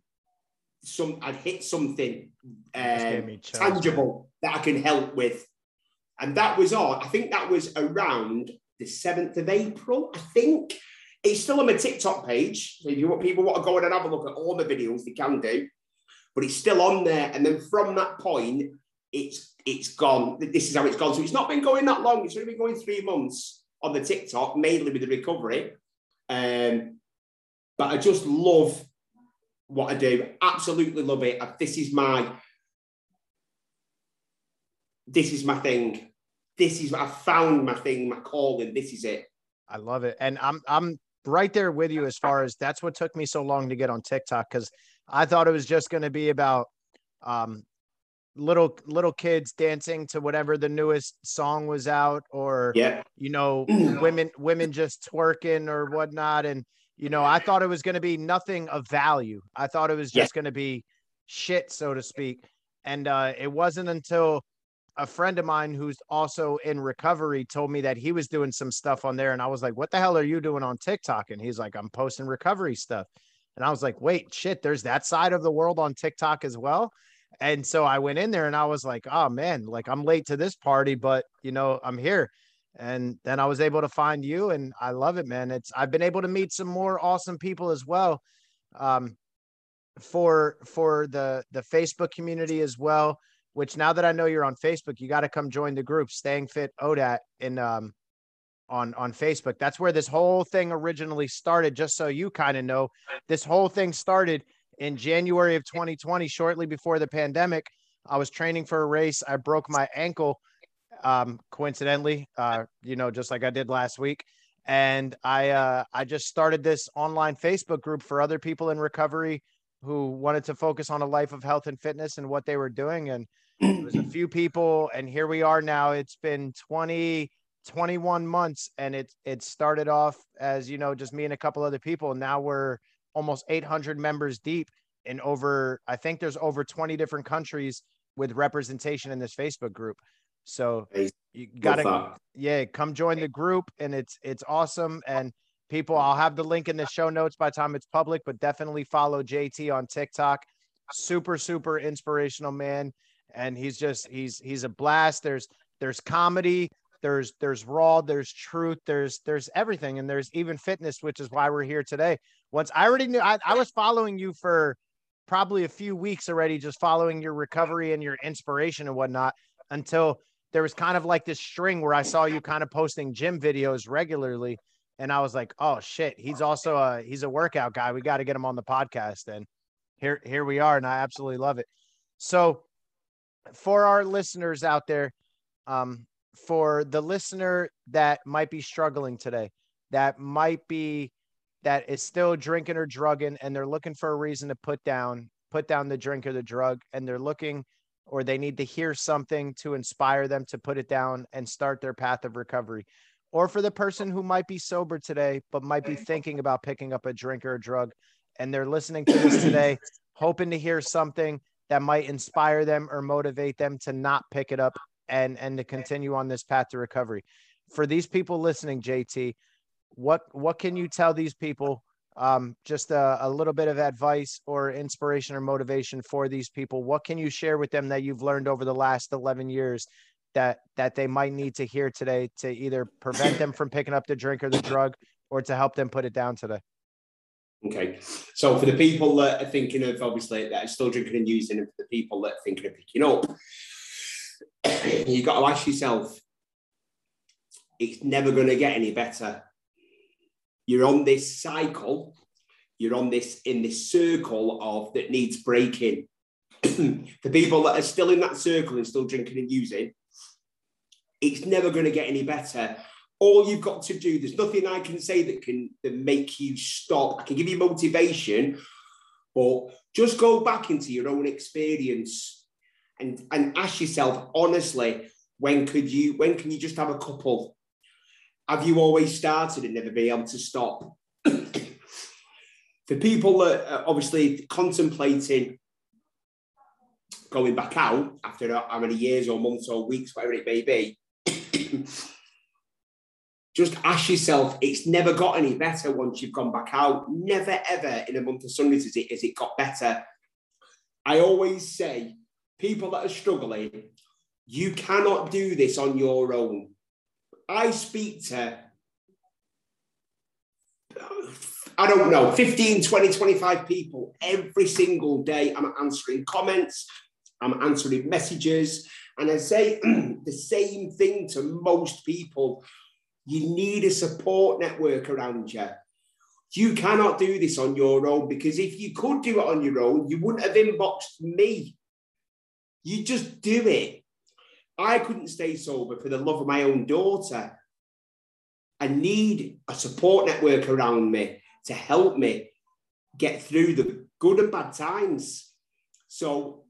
some I'd hit something uh, tangible that I can help with. And that was all. I think that was around the 7th of April, I think. It's still on my TikTok page. So if you want people want to go in and have a look at all the videos, they can do. But it's still on there. And then from that point, it's it's gone. This is how it's gone. So it's not been going that long. It's only been going three months on the TikTok, mainly with the recovery. Um, but I just love what I do. Absolutely love it. This is my this is my thing. This is what I found my thing, my calling. This is it. I love it. And I'm I'm right there with you as far as that's what took me so long to get on TikTok because I thought it was just going to be about um, little little kids dancing to whatever the newest song was out, or yeah. you know, women women just twerking or whatnot. And you know, I thought it was going to be nothing of value. I thought it was just yeah. going to be shit, so to speak. And uh, it wasn't until a friend of mine who's also in recovery told me that he was doing some stuff on there. And I was like, what the hell are you doing on TikTok? And he's like, I'm posting recovery stuff. And I was like, wait, shit, there's that side of the world on TikTok as well. And so I went in there and I was like, oh man, like I'm late to this party, but you know, I'm here. And then I was able to find you and I love it, man. It's I've been able to meet some more awesome people as well. Um, for for the the Facebook community as well which now that I know you're on Facebook, you got to come join the group Staying Fit ODAT in um on on Facebook. That's where this whole thing originally started. Just so you kind of know, this whole thing started in January of 2020, shortly before the pandemic. I was training for a race. I broke my ankle, um, coincidentally, uh, you know, just like I did last week. And I uh, I just started this online Facebook group for other people in recovery who wanted to focus on a life of health and fitness and what they were doing. And it was a few people, and here we are now. It's been 20, 21 months, and it it started off as you know, just me and a couple other people. Now we're almost 800 members deep in over, I think there's over 20 different countries with representation in this Facebook group. So you gotta yeah come join the group and it's it's awesome and people i'll have the link in the show notes by the time it's public but definitely follow jt on tiktok super super inspirational man and he's just he's he's a blast. There's there's comedy there's there's raw there's truth there's there's everything and there's even fitness which is why we're here today. Once i already knew I, I was following you for probably a few weeks already just following your recovery and your inspiration and whatnot until there was kind of like this string where i saw you kind of posting gym videos regularly and i was like oh shit he's also a he's a workout guy. We got to get him on the podcast. And here here we are and i absolutely love it. So for our listeners out there um, for the listener that might be struggling today, that might be that is still drinking or drugging, and they're looking for a reason to put down put down the drink or the drug, and they're looking or they need to hear something to inspire them to put it down and start their path of recovery. Or for the person who might be sober today, but might be thinking about picking up a drink or a drug, and they're listening to this today, hoping to hear something that might inspire them or motivate them to not pick it up and and to continue on this path to recovery. For these people listening, JT, what what can you tell these people? Um, just a, a little bit of advice or inspiration or motivation for these people. What can you share with them that you've learned over the last 11 years that that they might need to hear today to either prevent them from picking up the drink or the drug or to help them put it down today? Okay. So for the people that are thinking of obviously that are still drinking and using, and for the people that are thinking of picking up, you've got to ask yourself, it's never going to get any better. You're on this cycle, you're on this in this circle of that needs breaking. the people that are still in that circle and still drinking and using, it's never going to get any better. All you've got to do, there's nothing I can say that can that make you stop. I can give you motivation, but just go back into your own experience and and ask yourself honestly, when could you when can you just have a couple? Have you always started and never been able to stop? For people that are obviously contemplating going back out after how many years or months or weeks, whatever it may be, just ask yourself, it's never got any better once you've gone back out. Never ever in a month of Sundays has it, has it got better. I always say people that are struggling, you cannot do this on your own. I speak to, I don't know, 15, 20, 25 people every single day. I'm answering comments, I'm answering messages, and I say the same thing to most people. You need a support network around you. You cannot do this on your own because if you could do it on your own, you wouldn't have inboxed me you just do it. I couldn't stay sober for the love of my own daughter. I need a support network around me to help me get through the good and bad times. So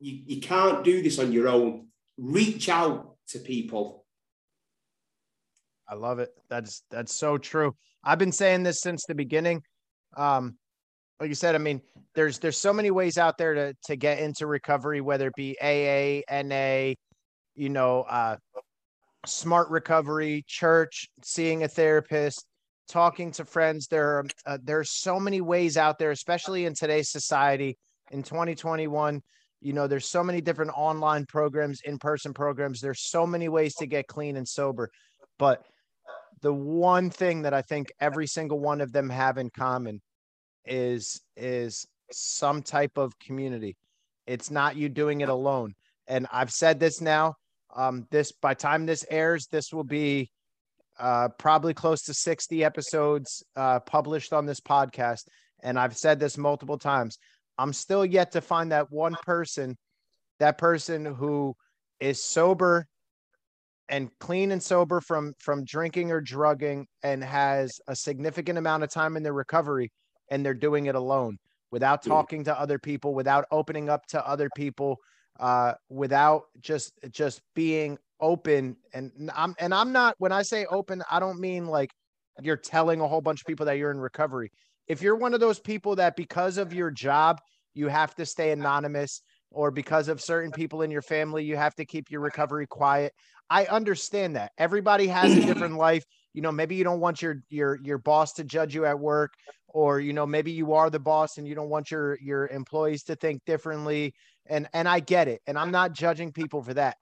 you, you can't do this on your own. Reach out to people. I love it. That's that's so true. I've been saying this since the beginning. Um, like you said, I mean, there's there's so many ways out there to to get into recovery, whether it be AA, NA, you know, uh, smart recovery, church, seeing a therapist, talking to friends. There are uh, there's so many ways out there, especially in today's society in 2021. You know, there's so many different online programs, in-person programs. There's so many ways to get clean and sober, but the one thing that I think every single one of them have in common is is some type of community. It's not you doing it alone. And I've said this now. Um, this by time this airs, this will be uh, probably close to 60 episodes uh, published on this podcast. And I've said this multiple times. I'm still yet to find that one person, that person who is sober and clean and sober from from drinking or drugging and has a significant amount of time in their recovery and they're doing it alone without talking to other people, without opening up to other people, uh, without just just being open. And I'm and I'm not when I say open, I don't mean like you're telling a whole bunch of people that you're in recovery. If you're one of those people that because of your job you have to stay anonymous or because of certain people in your family you have to keep your recovery quiet I understand that. Everybody has a different life. You know, maybe you don't want your your your boss to judge you at work or you know, maybe you are the boss and you don't want your your employees to think differently and and I get it. And I'm not judging people for that.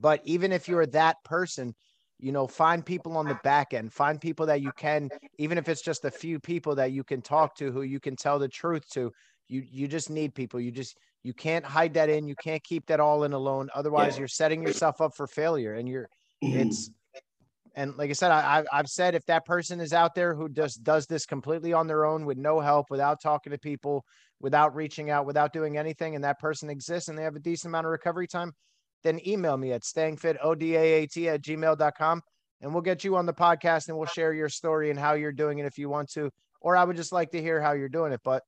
But even if you're that person, you know, find people on the back end, find people that you can, even if it's just a few people that you can talk to who you can tell the truth to. You you just need people. You just you can't hide that in. You can't keep that all in alone. Otherwise, yeah. you're setting yourself up for failure. And you're mm-hmm. it's and like I said, I, I've said if that person is out there who just does this completely on their own with no help, without talking to people, without reaching out, without doing anything, and that person exists and they have a decent amount of recovery time, then email me at stayingfitodat at gmail.com and we'll get you on the podcast and we'll share your story and how you're doing it if you want to. Or I would just like to hear how you're doing it. But,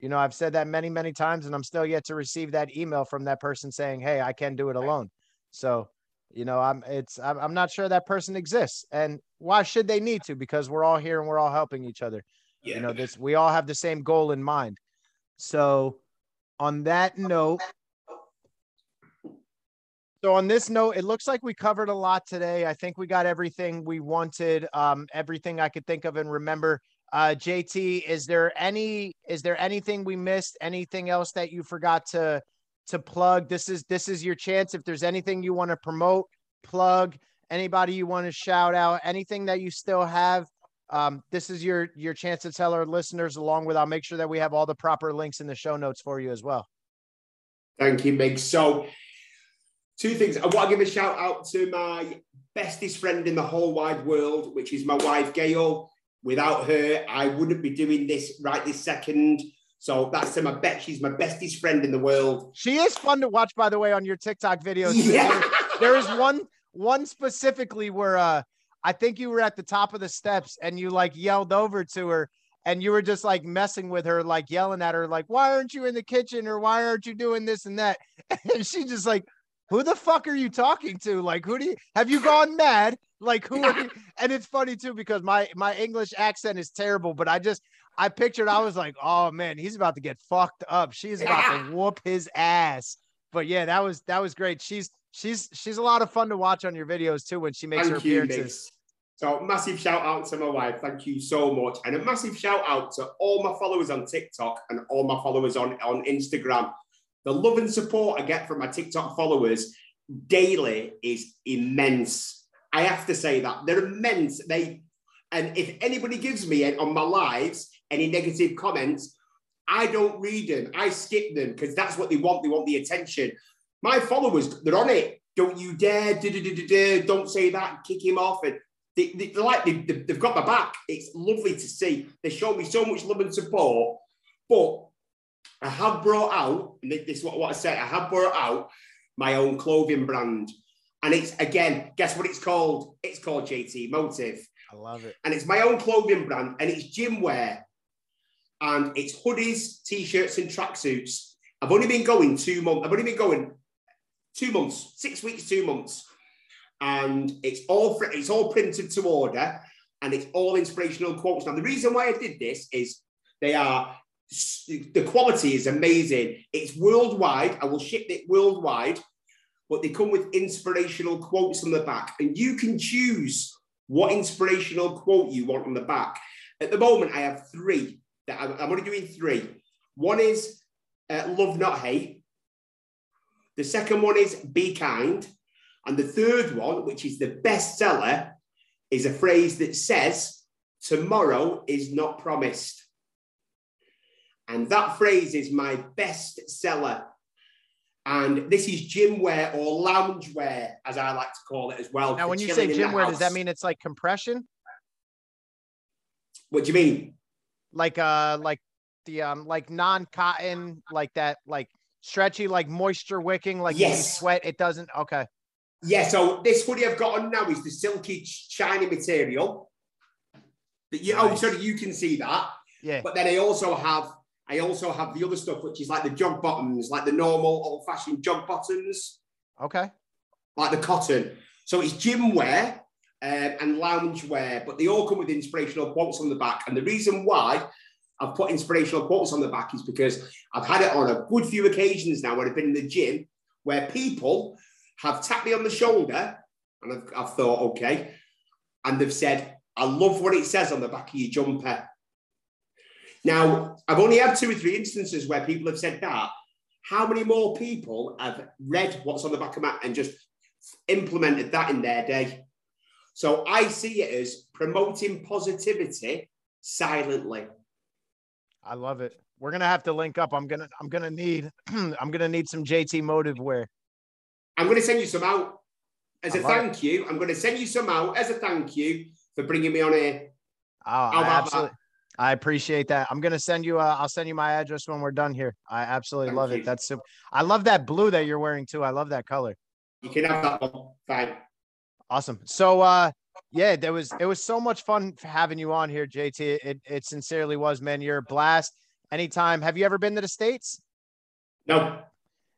you know, I've said that many, many times and I'm still yet to receive that email from that person saying, Hey, I can do it alone. So, you know, I'm it's I'm, I'm not sure that person exists. And why should they need to? Because we're all here and we're all helping each other. Yeah. You know, this we all have the same goal in mind. So on that note, so on this note, it looks like we covered a lot today. I think we got everything we wanted, um, everything I could think of and remember. Uh, JT, is there any is there anything we missed? Anything else that you forgot to to plug? This is this is your chance. If there's anything you want to promote, plug, anybody you want to shout out, anything that you still have, um, this is your your chance to tell our listeners. Along with, I'll make sure that we have all the proper links in the show notes for you as well. Thank you, Mig. So two things. I want to give a shout out to my bestest friend in the whole wide world, which is my wife, Gail. Without her, I wouldn't be doing this right this second. So that's to my bet. She's my bestest friend in the world. She is fun to watch, by the way, on your TikTok videos. Yeah. There, there is one one specifically where uh I think you were at the top of the steps and you like yelled over to her and you were just like messing with her, like yelling at her, like, why aren't you in the kitchen or why aren't you doing this and that? And she just like who the fuck are you talking to? Like, who do you have you gone mad? Like, who are you? And it's funny too because my my English accent is terrible, but I just I pictured I was like, oh man, he's about to get fucked up. She's about yeah. to whoop his ass. But yeah, that was that was great. She's she's she's a lot of fun to watch on your videos too when she makes Thank her appearances. so massive shout out to my wife. Thank you so much. And a massive shout out to all my followers on TikTok and all my followers on, on Instagram the love and support I get from my TikTok followers daily is immense. I have to say that they're immense. They and if anybody gives me on my lives any negative comments, I don't read them. I skip them because that's what they want. They want the attention. My followers, they're on it. Don't you dare! Don't say that. Kick him off. And they, they, like they, they've got my back. It's lovely to see. They show me so much love and support. But I have brought out, this is what, what I said, I have brought out my own clothing brand. And it's again, guess what it's called? It's called JT Motiv. I love it. And it's my own clothing brand and it's gym wear. And it's hoodies, t-shirts, and tracksuits. I've only been going two months. I've only been going two months, six weeks, two months. And it's all it's all printed to order and it's all inspirational quotes. Now, the reason why I did this is they are the quality is amazing. It's worldwide. I will ship it worldwide, but they come with inspirational quotes on the back, and you can choose what inspirational quote you want on the back. At the moment, I have three that I'm, only doing three. One is uh, love, not hate. The second one is be kind. And the third one, which is the best seller, is a phrase that says, tomorrow is not promised. And that phrase is my best seller. And this is gym wear or lounge wear, as I like to call it as well. Now, when you say gym wear, does that mean it's like compression? What do you mean? Like uh like the um like non-cotton, like that, like stretchy, like moisture wicking, like yes. you sweat, it doesn't okay. Yeah, so this hoodie I've got on now is the silky shiny material. That you oh, nice. oh sorry, you can see that. Yeah. But then I also have I also have the other stuff, which is like the jog bottoms, like the normal old fashioned jog bottoms. Okay. Like the cotton. So it's gym wear um, and lounge wear, but they all come with inspirational quotes on the back. And the reason why I've put inspirational quotes on the back is because I've had it on a good few occasions now when I've been in the gym where people have tapped me on the shoulder And I've, I've thought, okay. And they've said, I love what it says on the back of your jumper. Now, I've only had two or three instances where people have said that. How many more people have read what's on the back of my and just implemented that in their day? So I see it as promoting positivity silently. I love it. We're gonna have to link up. I'm gonna I'm gonna need I'm gonna need some JT Motiv wear. I'm gonna send you some out as a thank it. you. I'm gonna send you some out as a thank you for bringing me on here. Ah, oh, I absolutely. I appreciate that. I'm gonna send you. Uh, I'll send you my address when we're done here. I absolutely Thank love you. it. That's super. I love that blue that you're wearing too. I love that color. You can have that one. Fine. Awesome. So, uh, yeah, there was it was so much fun having you on here, JT. It it sincerely was, man. You're a blast. Anytime. Have you ever been to the states? No.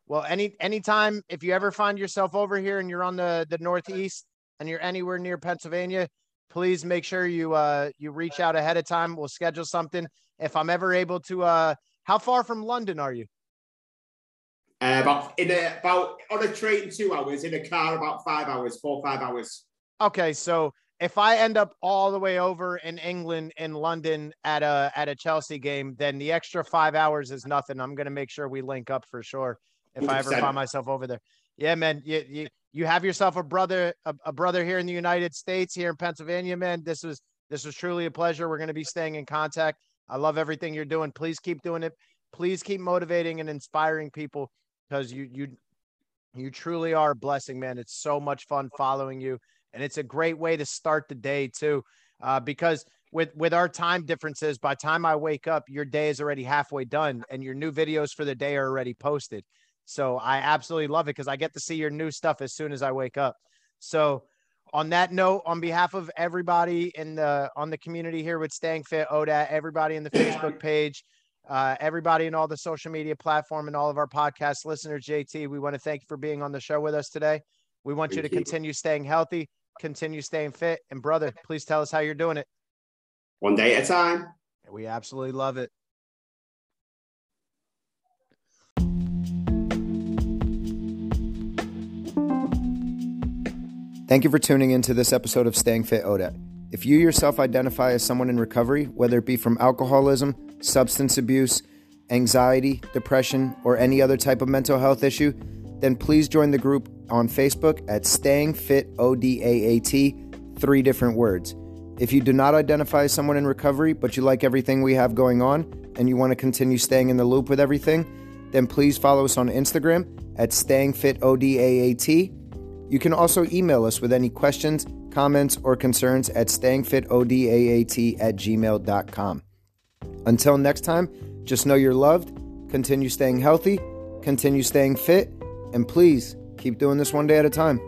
Well, any anytime if you ever find yourself over here and you're on the the northeast and you're anywhere near Pennsylvania, please make sure you uh you reach out ahead of time. We'll schedule something. If I'm ever able to uh how far from London are you? Uh, about in a about on a train two hours, in a car about five hours, four five hours. Okay, so if I end up all the way over in England in London at a at a Chelsea game, then the extra five hours is nothing. I'm gonna make sure we link up for sure if 100%. I ever find myself over there. Yeah, man. You, you you have yourself a brother a, a brother here in the United States, here in Pennsylvania, man. This was this was truly a pleasure. We're gonna be staying in contact. I love everything you're doing. Please keep doing it. Please keep motivating and inspiring people because you you you truly are a blessing, man. It's so much fun following you, and it's a great way to start the day too. Uh, because with with our time differences, by time I wake up, your day is already halfway done, and your new videos for the day are already posted. So I absolutely love it because I get to see your new stuff as soon as I wake up. So on that note, on behalf of everybody in the on the community here with Staying Fit ODAT, everybody in the Facebook page uh, everybody in all the social media platform and all of our podcast listeners, JT, we want to thank you for being on the show with us today. We want you to continue staying healthy, continue staying fit. And brother, please tell us how you're doing it. One day at a time. We absolutely love it. Thank you for tuning into this episode of Staying Fit ODAT. If you yourself identify as someone in recovery, whether it be from alcoholism, substance abuse, anxiety, depression, or any other type of mental health issue, then please join the group on Facebook at Staying Fit ODAAT, three different words. If you do not identify as someone in recovery, but you like everything we have going on and you want to continue staying in the loop with everything, then please follow us on Instagram at Staying Fit ODAAT. You can also email us with any questions, comments, or concerns at stayingfitodaat at gmail.com. Until next time, just know you're loved, continue staying healthy, continue staying fit, and please keep doing this one day at a time.